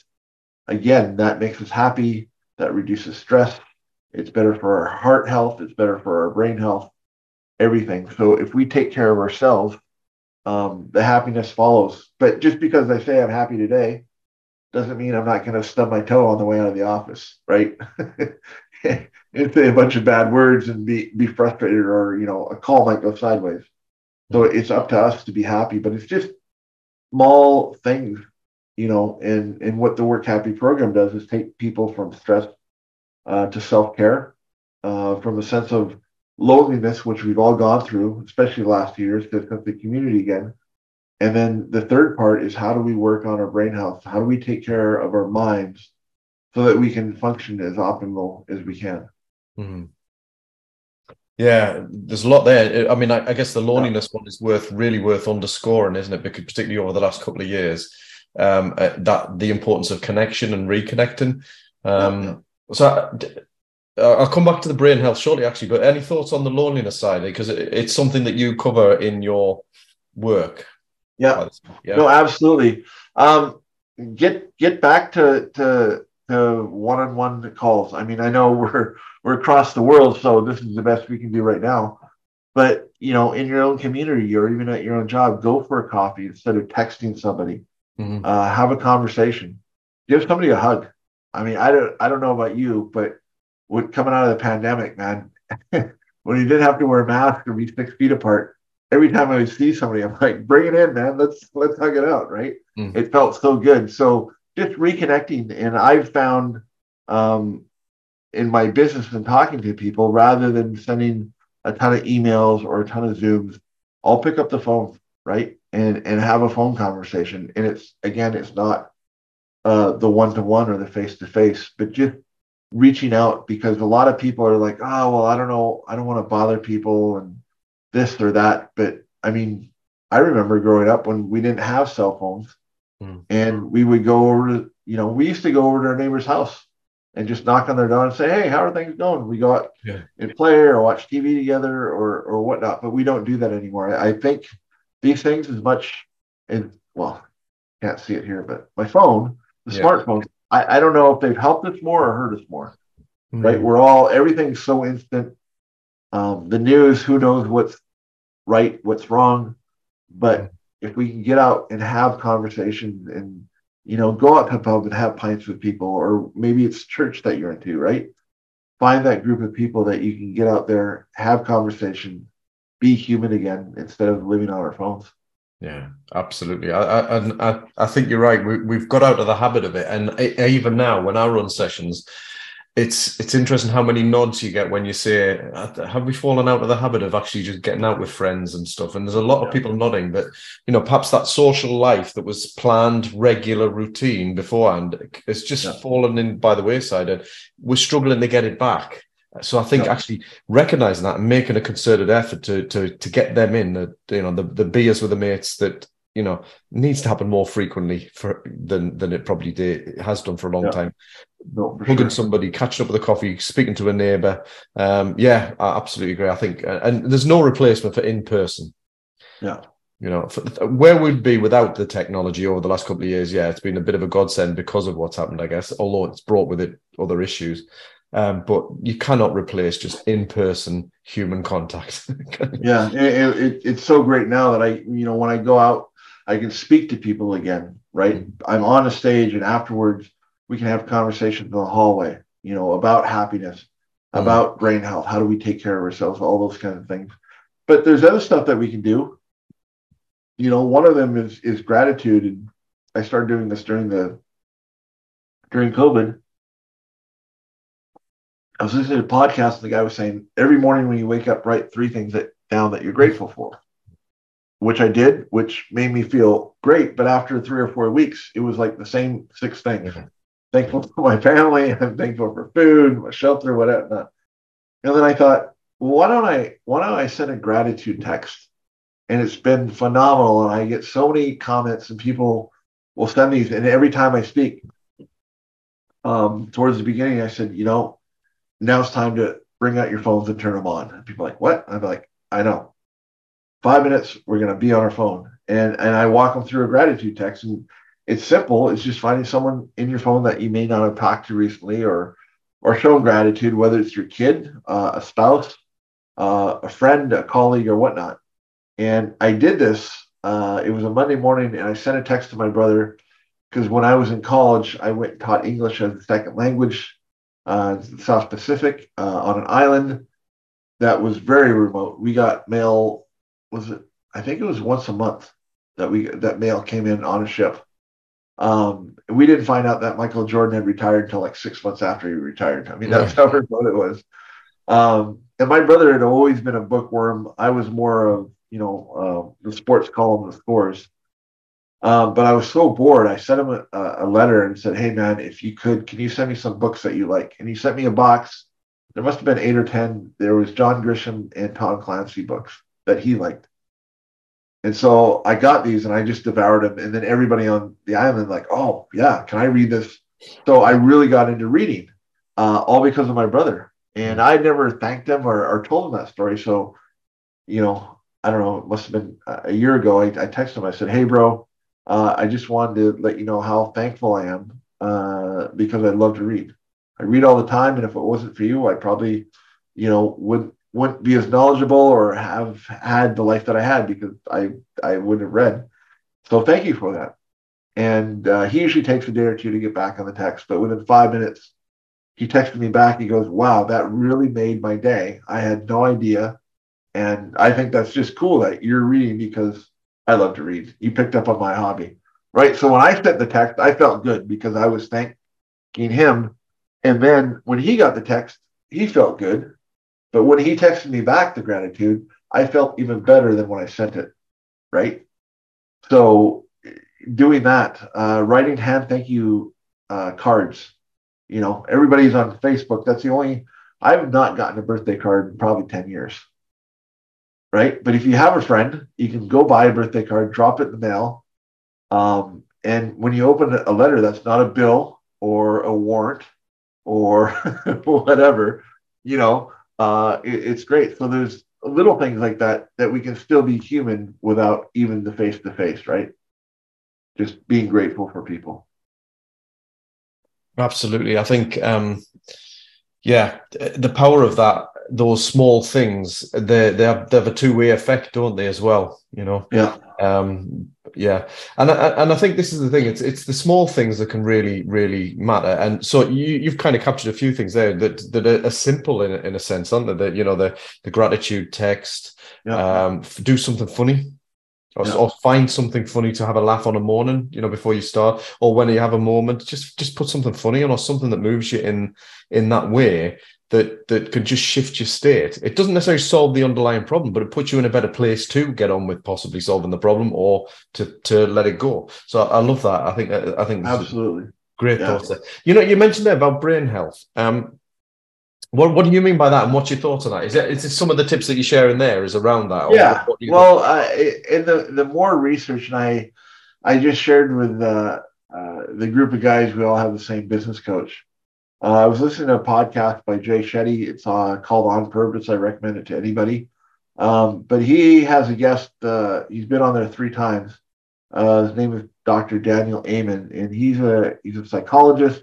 again, that makes us happy. That reduces stress. It's better for our heart health. It's better for our brain health, everything. So if we take care of ourselves, um, the happiness follows. But just because I say I'm happy today doesn't mean I'm not going to stub my toe on the way out of the office, right? and say a bunch of bad words and be be frustrated, or you know, a call might go sideways. So it's up to us to be happy, but it's just small things, you know. And and what the Work Happy program does is take people from stress uh, to self care, uh, from a sense of loneliness, which we've all gone through, especially the last to sense of community again. And then the third part is how do we work on our brain health? How do we take care of our minds so that we can function as optimal as we can? Mm-hmm. Yeah, there's a lot there. I mean, I, I guess the loneliness one is worth really worth underscoring, isn't it? Because particularly over the last couple of years, um, uh, that the importance of connection and reconnecting. Um. So uh, I'll come back to the brain health shortly, actually. But any thoughts on the loneliness side? Because it, it's something that you cover in your work. Yeah. yeah. No, absolutely. Um, get get back to to to one-on-one calls. I mean, I know we're we're across the world, so this is the best we can do right now. But you know, in your own community or even at your own job, go for a coffee instead of texting somebody. Mm-hmm. Uh, have a conversation. Give somebody a hug. I mean, I don't I don't know about you, but with coming out of the pandemic, man, when you didn't have to wear a mask or be six feet apart, every time I would see somebody, I'm like, bring it in, man. Let's let's hug it out, right? Mm. It felt so good. So just reconnecting, and I've found um, in my business and talking to people, rather than sending a ton of emails or a ton of Zooms, I'll pick up the phone, right, and and have a phone conversation. And it's again, it's not uh, the one to one or the face to face, but just reaching out because a lot of people are like, oh, well, I don't know, I don't want to bother people and this or that. But I mean, I remember growing up when we didn't have cell phones mm. and we would go over to, you know, we used to go over to our neighbor's house and just knock on their door and say, hey, how are things going? We go out yeah. and play or watch TV together or, or whatnot, but we don't do that anymore. I, I think these things as much as, well, can't see it here, but my phone, the yeah. smartphone I, I don't know if they've helped us more or hurt us more. Mm-hmm. Right? We're all everything's so instant. Um, the news, who knows what's right, what's wrong. But mm-hmm. If we can get out and have conversations and you know go out to pub and have pints with people, or maybe it's church that you're into, right? find that group of people that you can get out there, have conversation, be human again instead of living on our phones. Yeah, absolutely. I, I, I, I think you're right. We, we've got out of the habit of it, and even now, when I run sessions, it's it's interesting how many nods you get when you say, "Have we fallen out of the habit of actually just getting out with friends and stuff?" And there's a lot of people nodding, but you know, perhaps that social life that was planned, regular routine beforehand, has just yeah. fallen in by the wayside, and we're struggling to get it back. So I think yeah. actually recognizing that and making a concerted effort to to to get them in, the you know, the the beers with the mates that you know needs to happen more frequently for than than it probably did has done for a long yeah. time. No, Hugging sure. somebody, catching up with a coffee, speaking to a neighbour. Um, yeah, I absolutely agree. I think, and there's no replacement for in person. Yeah. You know, for, where we'd be without the technology over the last couple of years, yeah, it's been a bit of a godsend because of what's happened, I guess, although it's brought with it other issues. Um, but you cannot replace just in-person human contact. yeah, it, it, it's so great now that I, you know, when I go out, I can speak to people again. Right. I'm on a stage, and afterwards we can have conversations in the hallway. You know, about happiness, mm-hmm. about brain health. How do we take care of ourselves? All those kind of things. But there's other stuff that we can do. You know, one of them is is gratitude, and I started doing this during the during COVID I was listening to a podcast and the guy was saying every morning when you wake up, write three things that down that you're grateful for, which I did, which made me feel great. But after three or four weeks, it was like the same six things. Mm-hmm. Thankful for my family. I'm thankful for food, my shelter, whatever. And then I thought, well, why don't I why don't I send a gratitude text? And it's been phenomenal. And I get so many comments and people will send these. And every time I speak, um, towards the beginning, I said, you know, now it's time to bring out your phones and turn them on. And people are like, what? I'm like, I know. Five minutes, we're going to be on our phone. And, and I walk them through a gratitude text. And it's simple. It's just finding someone in your phone that you may not have talked to recently or, or shown gratitude, whether it's your kid, uh, a spouse, uh, a friend, a colleague, or whatnot. And I did this. Uh, it was a Monday morning, and I sent a text to my brother because when I was in college, I went and taught English as a second language uh, South Pacific uh, on an island that was very remote. We got mail. Was it? I think it was once a month that we that mail came in on a ship. Um, we didn't find out that Michael Jordan had retired until like six months after he retired. I mean, that's how remote it was. Um, and my brother had always been a bookworm. I was more of you know uh, the sports column, the scores. Um, but I was so bored. I sent him a, a, letter and said, "Hey man, if you could, can you send me some books that you like?" And he sent me a box. There must have been eight or ten. There was John Grisham and Tom Clancy books that he liked. And so I got these and I just devoured them. And then everybody on the island like, "Oh yeah, can I read this?" So I really got into reading, uh, all because of my brother. And I never thanked him or, or told him that story. So, you know, I don't know. It must have been a year ago. I, I texted him. I said, "Hey, bro." uh, I just wanted to let you know how thankful I am uh, because I love to read. I read all the time, and if it wasn't for you, I probably, you know, would wouldn't be as knowledgeable or have had the life that I had because I I wouldn't have read. So thank you for that. And uh, he usually takes a day or two to get back on the text, but within five minutes, he texted me back. He goes, "Wow, that really made my day. I had no idea." And I think that's just cool that you're reading because I love to read. You picked up on my hobby, right? So when I sent the text, I felt good because I was thanking him. And then when he got the text, he felt good. But when he texted me back the gratitude, I felt even better than when I sent it, right? So doing that, uh, writing hand thank you uh, cards. You know, everybody's on Facebook. That's the only, I've not gotten a birthday card in probably 10 years right? But if you have a friend, you can go buy a birthday card, drop it in the mail. Um, and when you open a letter, that's not a bill or a warrant or whatever, you know, uh, it, it's great. So there's little things like that that we can still be human without even the face to face, right? Just being grateful for people. Absolutely. I think, um, yeah, the power of that those small things they they have, they have a two way effect, don't they? As well, you know. Yeah. Um, Yeah, and I, and I think this is the thing. It's it's the small things that can really really matter. And so you you've kind of captured a few things there that that are, simple in in a sense, aren't they? That you know the the gratitude text, yeah. um, do something funny. Or, yeah. or, find something funny to have a laugh on a morning, you know, before you start, or when you have a moment, just just put something funny on, or something that moves you in in that way that that can just shift your state. It doesn't necessarily solve the underlying problem, but it puts you in a better place to get on with possibly solving the problem or to to let it go. So I love that. I think I think absolutely great yeah. thoughts. You know, you mentioned there about brain health. Um, what what do you mean by that, and what's your thoughts on that? Is it is it some of the tips that you share in there is around that? yeah. well, uh, in the the more research, and I I just shared with uh, uh, the group of guys, we all have the same business coach uh, I was listening to a podcast by Jay Shetty. It's uh, called On Purpose. I recommend it to anybody. Um, but he has a guest. Uh, he's been on there three times. Uh, his name is Dr. Daniel Amen, and he's a he's a psychologist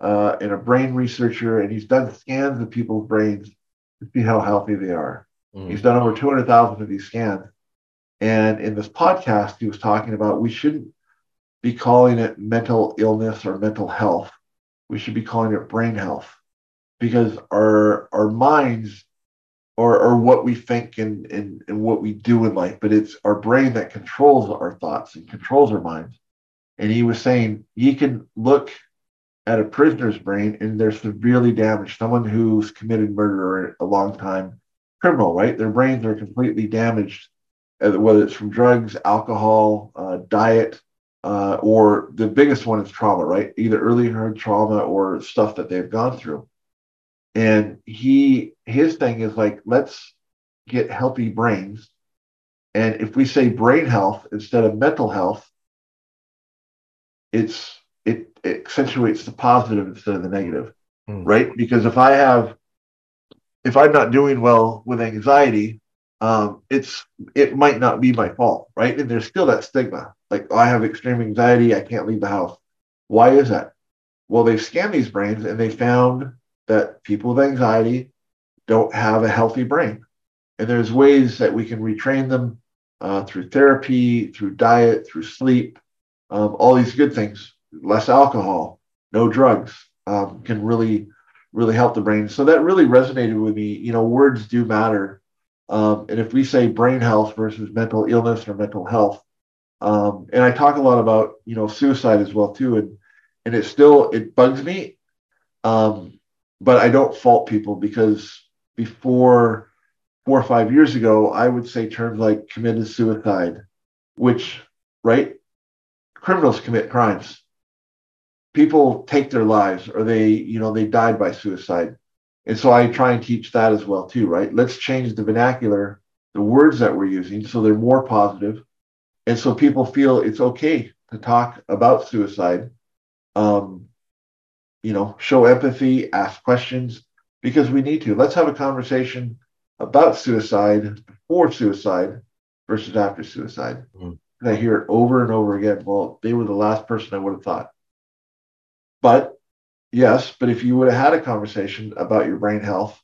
uh, and a brain researcher, and he's done scans of people's brains to see how healthy they are. Mm. He's done over 200,000 of these scans. And in this podcast, he was talking about we shouldn't be calling it mental illness or mental health we should be calling it brain health because our our minds are, are what we think and, and, and what we do in life, but it's our brain that controls our thoughts and controls our minds. And he was saying you can look at a prisoner's brain and they're severely damaged, someone who's committed murder a long time criminal, right? Their brains are completely damaged, uh, whether it's from drugs, alcohol, uh, diet, uh, or the biggest one is trauma, right? Either early heard trauma or stuff that they've gone through. And he, his thing is like, let's get healthy brains. And if we say brain health instead of mental health, it's it, it accentuates the positive instead of the negative, mm. right? Because if I have, if I'm not doing well with anxiety, um, it's it might not be my fault, right? And there's still that stigma like oh, I have extreme anxiety, I can't leave the house. Why is that? Well, they've scanned these brains and they found that people with anxiety don't have a healthy brain. And there's ways that we can retrain them uh, through therapy, through diet, through sleep, um, all these good things. Less alcohol, no drugs um, can really, really help the brain. So that really resonated with me. You know, words do matter. Um, and if we say brain health versus mental illness or mental health, um, and I talk a lot about you know suicide as well too, and and it still it bugs me, um, but I don't fault people because before four or five years ago, I would say terms like committed suicide, which right, criminals commit crimes. People take their lives, or they you know they died by suicide, and so I try and teach that as well too. Right, let's change the vernacular, the words that we're using, so they're more positive and so people feel it's okay to talk about suicide um, you know show empathy ask questions because we need to let's have a conversation about suicide before suicide versus after suicide mm-hmm. and i hear it over and over again well they were the last person i would have thought but yes but if you would have had a conversation about your brain health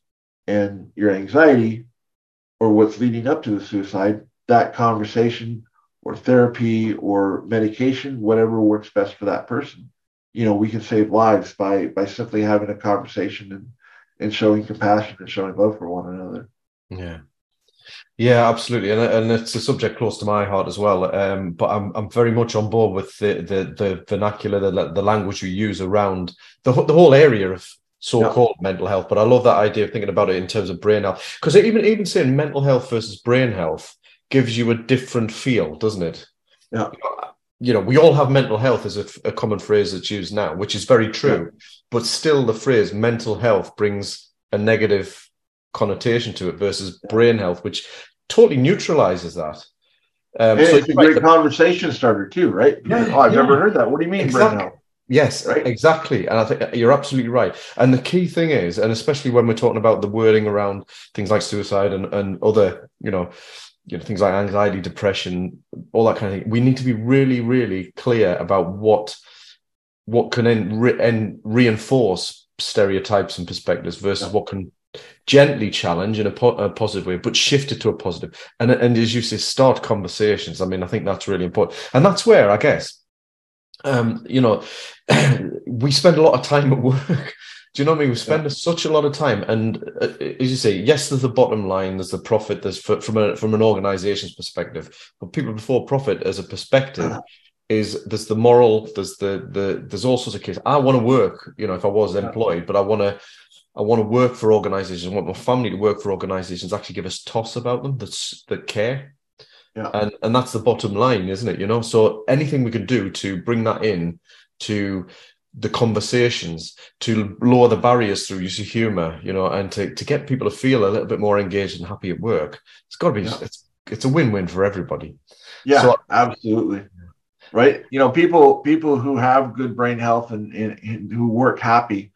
and your anxiety or what's leading up to the suicide that conversation or therapy or medication, whatever works best for that person. You know, we can save lives by by simply having a conversation and and showing compassion and showing love for one another. Yeah. Yeah, absolutely, and, and it's a subject close to my heart as well. Um, but I'm I'm very much on board with the the, the vernacular, the, the language we use around the the whole area of so-called yeah. mental health. But I love that idea of thinking about it in terms of brain health, because even even saying mental health versus brain health gives you a different feel, doesn't it? Yeah. You know, we all have mental health as a, a common phrase that's used now, which is very true. Yeah. But still, the phrase mental health brings a negative connotation to it versus brain health, which totally neutralizes that. Um, so it's a great the, conversation starter too, right? Yeah, oh, I've yeah. never heard that. What do you mean exactly. brain health? Yes, right? exactly. And I think you're absolutely right. And the key thing is, and especially when we're talking about the wording around things like suicide and, and other, you know, you know things like anxiety depression all that kind of thing we need to be really really clear about what what can en- re- en- reinforce stereotypes and perspectives versus yeah. what can gently challenge in a, po- a, positive way, but shift it to a positive. And and as you say, start conversations. I mean, I think that's really important, and that's where I guess, um, you know, we spend a lot of time at work. Do you know what I mean? We spend yeah. such a lot of time, and uh, as you say, yes, there's the bottom line, there's the profit, there's for, from a from an organization's perspective, but people before profit as a perspective. Uh-huh is there's the moral, there's the the there's all sorts of cases. I want to work, you know, if I was employed, but I want to I want to work for organizations. I want my family to work for organizations actually give us toss about them that's that care. Yeah. And and that's the bottom line, isn't it? You know, so anything we can do to bring that in to the conversations, to lower the barriers through use of humor, you know, and to, to get people to feel a little bit more engaged and happy at work. It's got to be yeah. it's it's a win-win for everybody. Yeah, so, absolutely. Right. You know, people people who have good brain health and, and, and who work happy,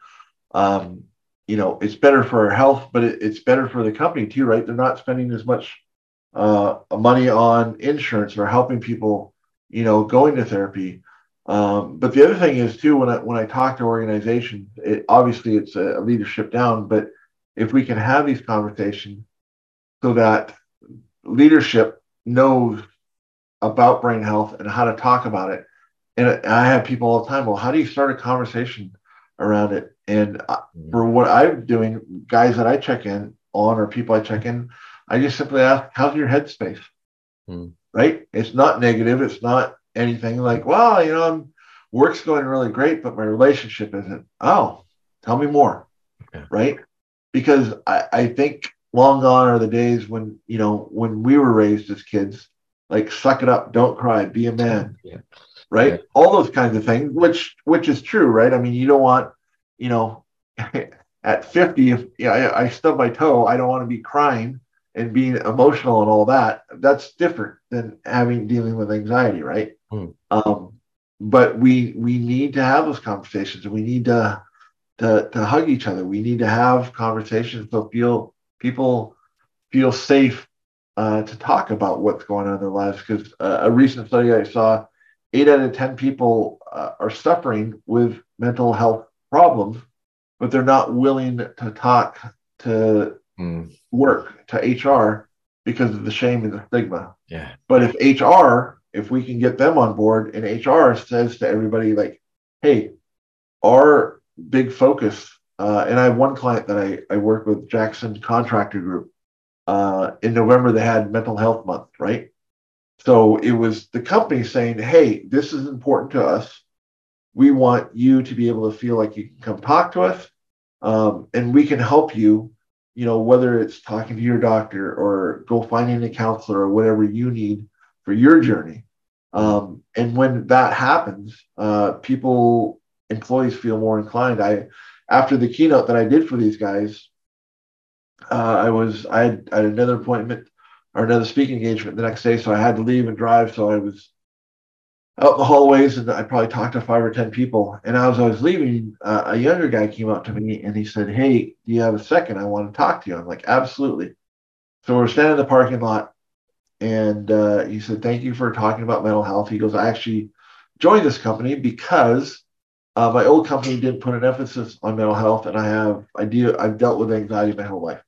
um, you know, it's better for our health, but it, it's better for the company too, right? They're not spending as much uh, money on insurance or helping people, you know, going to therapy. Um, but the other thing is too, when I when I talk to organizations, it, obviously it's a, a leadership down, but if we can have these conversations so that leadership knows about brain health and how to talk about it, and I have people all the time, well, how do you start a conversation around it? And mm. for what I'm doing, guys that I check in on or people I check in, I just simply ask, how's your headspace? Mm. Right? It's not negative. It's not anything like, well, you know, I'm, work's going really great, but my relationship isn't. Oh, tell me more. Okay. Right? Because I, I think long gone are the days when, you know, when we were raised as kids, like suck it up, don't cry, be a man. Yeah. Right? Yeah. All those kinds of things, which which is true, right? I mean, you don't want you know, at 50, if yeah, I, I stub my toe, I don't want to be crying and being emotional and all that. That's different than having dealing with anxiety, right? Mm. Um, but we we need to have those conversations and we need to to to hug each other. We need to have conversations so feel people feel safe uh, to talk about what's going on in their lives. Because uh, a recent study I saw, eight out of ten people uh, are suffering with mental health problems, but they're not willing to talk to mm. work to HR because of the shame and the stigma. Yeah. But if HR, if we can get them on board and HR says to everybody like, hey, our big focus, uh, and I have one client that I, I work with, Jackson Contractor Group. Uh, in November, they had Mental Health Month, right? So it was the company saying, hey, this is important to us we want you to be able to feel like you can come talk to us um, and we can help you you know whether it's talking to your doctor or go finding a counselor or whatever you need for your journey. Um, and when that happens uh, people employees feel more inclined. I after the keynote that i did for these guys uh, i was I had, I had another appointment or another speaking engagement the next day so i had to leave and drive so i was out the hallways, and I probably talked to five or ten people. And as I was leaving, uh, a younger guy came up to me and he said, "Hey, do you have a second? I want to talk to you." I'm like, "Absolutely." So we're standing in the parking lot, and uh, he said, "Thank you for talking about mental health." He goes, "I actually joined this company because uh, my old company didn't put an emphasis on mental health, and I have I deal I've dealt with anxiety my whole life."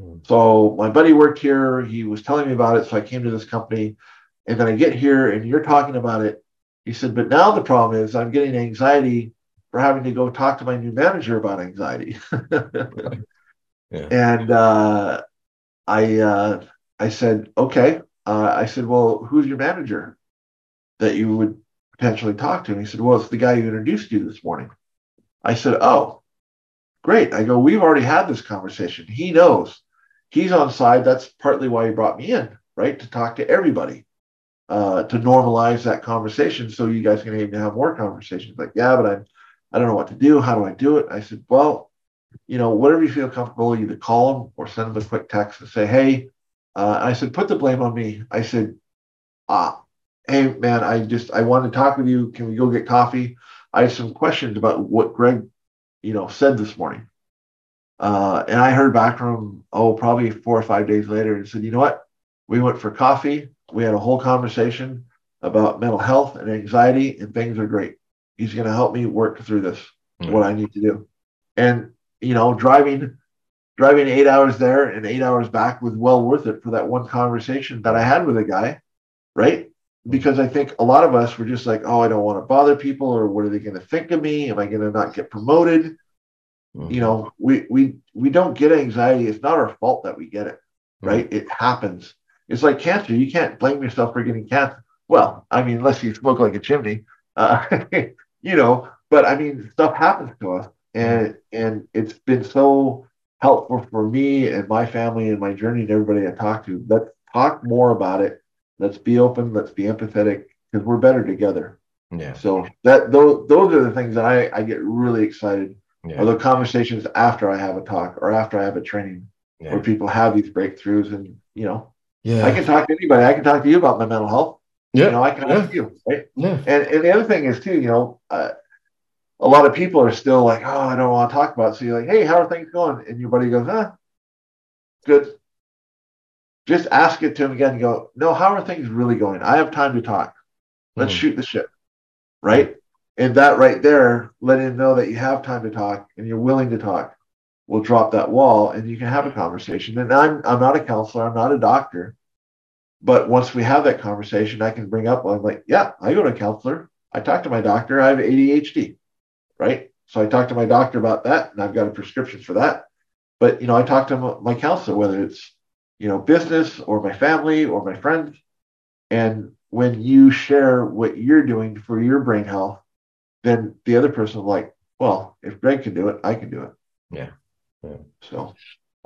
Hmm. So my buddy worked here. He was telling me about it, so I came to this company. And then I get here, and you're talking about it he said, but now the problem is I'm getting anxiety for having to go talk to my new manager about anxiety. yeah. And uh, I uh, I said, okay. Uh, I said, well, who's your manager that you would potentially talk to? And he said, well, it's the guy who introduced you this morning. I said, oh, great. I go, we've already had this conversation. He knows. He's on side. That's partly why he brought me in, right? To talk to everybody uh, to normalize that conversation so you guys can even have more conversations. Like, yeah, but I'm, I don't know what to do. How do I do it? I said, well, you know, whatever you feel comfortable, either call them or send them a quick text and say, hey, uh, I said, put the blame on me. I said, ah, hey, man, I just, I want to talk with you. Can we go get coffee? I have some questions about what Greg, you know, said this morning. Uh, and I heard back from, oh, probably four or five days later and said, you know what? We went for coffee we had a whole conversation about mental health and anxiety, and things are great. He's going to help me work through this, mm-hmm. what I need to do. And, you know, driving driving eight hours there and eight hours back was well worth it for that one conversation that I had with a guy, right? Because I think a lot of us were just like, oh, I don't want to bother people, or what are they going to think of me? Am I going to not get promoted? Mm-hmm. You know, we we we don't get anxiety. It's not our fault that we get it, mm-hmm. right? Mm-hmm. It happens. It's like cancer. You can't blame yourself for getting cancer. Well, I mean, unless you smoke like a chimney, uh, you know. But I mean, stuff happens to us, and and it's been so helpful for me and my family and my journey and everybody I talk to. Let's talk more about it. Let's be open. Let's be empathetic because we're better together. Yeah. So that those those are the things that I I get really excited. Yeah. Are the conversations after I have a talk or after I have a training yeah. where people have these breakthroughs and you know yeah. I can talk to anybody. I can talk to you about my mental health. Yeah. You know, I can ask you, right? Yeah. And, and the other thing is too, you know, uh, a lot of people are still like, oh, I don't want to talk about it. So you're like, hey, how are things going? And your buddy goes, huh, good. Just ask it to him again and go, no, how are things really going? I have time to talk. Let's mm. shoot the shit. Right. And that right there, let him know that you have time to talk and you're willing to talk will drop that wall and you can have a conversation. And I'm I'm not a counselor, I'm not a doctor. But once we have that conversation, I can bring up, I'm like, yeah, I go to a counselor. I talk to my doctor. I have ADHD, right? So I talk to my doctor about that, and I've got a prescription for that. But you know, I talk to my counselor, whether it's you know business or my family or my friends, and when you share what you're doing for your brain health, then the other person like, well, if Greg can do it, I can do it. Yeah. Yeah. So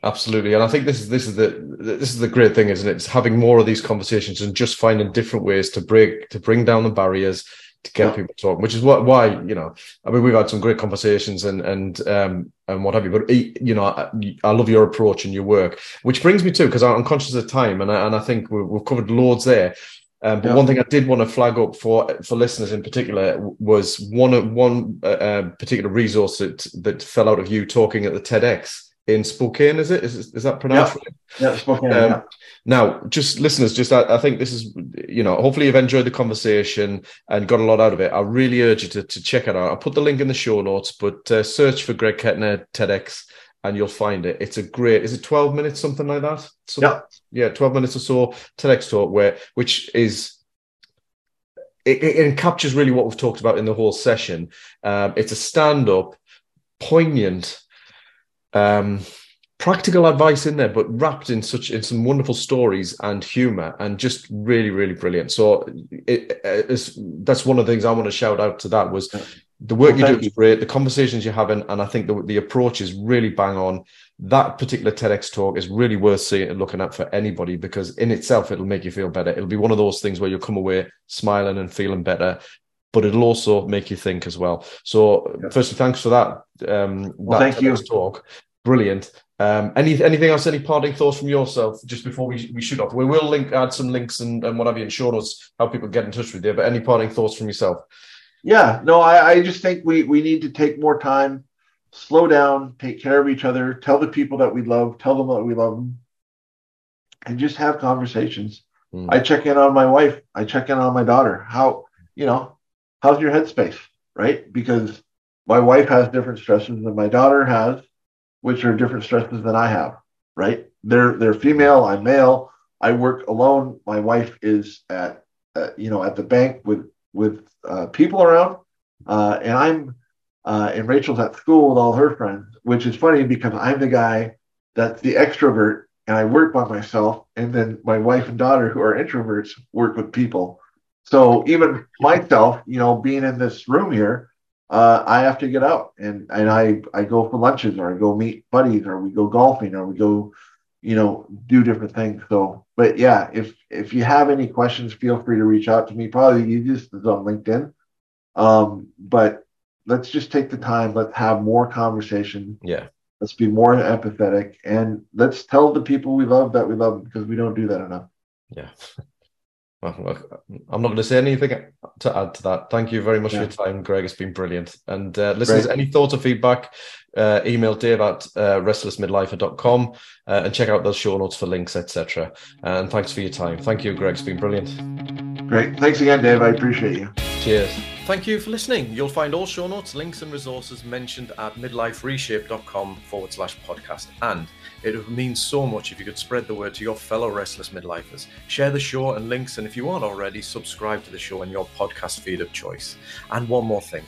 Absolutely, and I think this is this is the this is the great thing, isn't it? It's having more of these conversations and just finding different ways to break to bring down the barriers to get yeah. people talking. Which is what why you know, I mean, we've had some great conversations and and um and what have you. But you know, I, I love your approach and your work, which brings me to because I'm conscious of time, and I, and I think we've covered loads there. Um, but yeah. one thing I did want to flag up for for listeners in particular was one one uh, uh particular resource that that fell out of you talking at the TEDx in Spokane, is it? Is, is that pronounced yeah. right? Yeah, Spokane. Um, yeah. Now, just listeners, just I, I, think this is, you know, hopefully you've enjoyed the conversation and got a lot out of it. I really urge you to, to check it out. I'll put the link in the show notes, but uh, search for Greg Kettner TEDx and you'll find it. It's a great, is it 12 minutes, something like that? Yeah. Yeah, 12 minutes or so TEDx talk, where, which is, it, it, captures really what we've talked about in the whole session. Um, it's a stand up, poignant, um, practical advice in there, but wrapped in such in some wonderful stories and humor, and just really, really brilliant. So it, it, that's one of the things I want to shout out to. That was the work well, you do is great, the conversations you're having, and I think the, the approach is really bang on. That particular TEDx talk is really worth seeing and looking at for anybody because in itself it'll make you feel better. It'll be one of those things where you'll come away smiling and feeling better but it'll also make you think as well. So, yeah. firstly, thanks for that. Um, well, that thank you. Talk, brilliant. Um, any anything else? Any parting thoughts from yourself just before we, we shoot off? We will link add some links and, and whatever in show notes how people get in touch with you. But any parting thoughts from yourself? Yeah, no, I, I just think we we need to take more time, slow down, take care of each other, tell the people that we love, tell them that we love them, and just have conversations. Mm. I check in on my wife. I check in on my daughter. How you know how's your headspace, right? Because my wife has different stresses than my daughter has, which are different stresses than I have, right? They're they're female, I'm male. I work alone. My wife is at uh, you know at the bank with with uh, people around, uh, and I'm uh, and Rachel's at school with all her friends, which is funny because I'm the guy that's the extrovert and I work by myself, and then my wife and daughter who are introverts work with people. So even myself, you know, being in this room here, uh, I have to get out and, and I, I go for lunches or I go meet buddies or we go golfing or we go, you know, do different things. So, but yeah, if, if you have any questions, feel free to reach out to me. Probably the easiest is on LinkedIn. Um, but let's just take the time. Let's have more conversation. Yeah. Let's be more empathetic and let's tell the people we love that we love them because we don't do that enough. Yeah. Well, I'm not going to say anything to add to that. Thank you very much yeah. for your time, Greg. It's been brilliant. And uh, listeners, Great. any thoughts or feedback, uh, email dave at uh, restlessmidlifer.com uh, and check out those show notes for links, etc. And thanks for your time. Thank you, Greg. It's been brilliant. Great. Thanks again, Dave. I appreciate you. Cheers. Thank you for listening. You'll find all show notes, links, and resources mentioned at midlifereshape.com forward slash podcast. And it would mean so much if you could spread the word to your fellow restless midlifers. Share the show and links, and if you aren't already, subscribe to the show in your podcast feed of choice. And one more thing.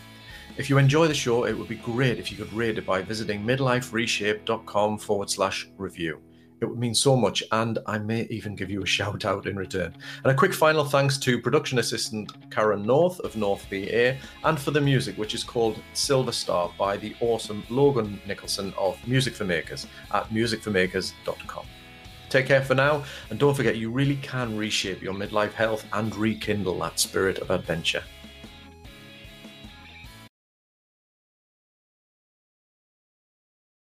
If you enjoy the show, it would be great if you could rate it by visiting midlifereshape.com forward slash review. It would mean so much, and I may even give you a shout out in return. And a quick final thanks to production assistant Karen North of North VA, and for the music, which is called Silver Star by the awesome Logan Nicholson of Music for Makers at musicformakers.com. Take care for now, and don't forget you really can reshape your midlife health and rekindle that spirit of adventure.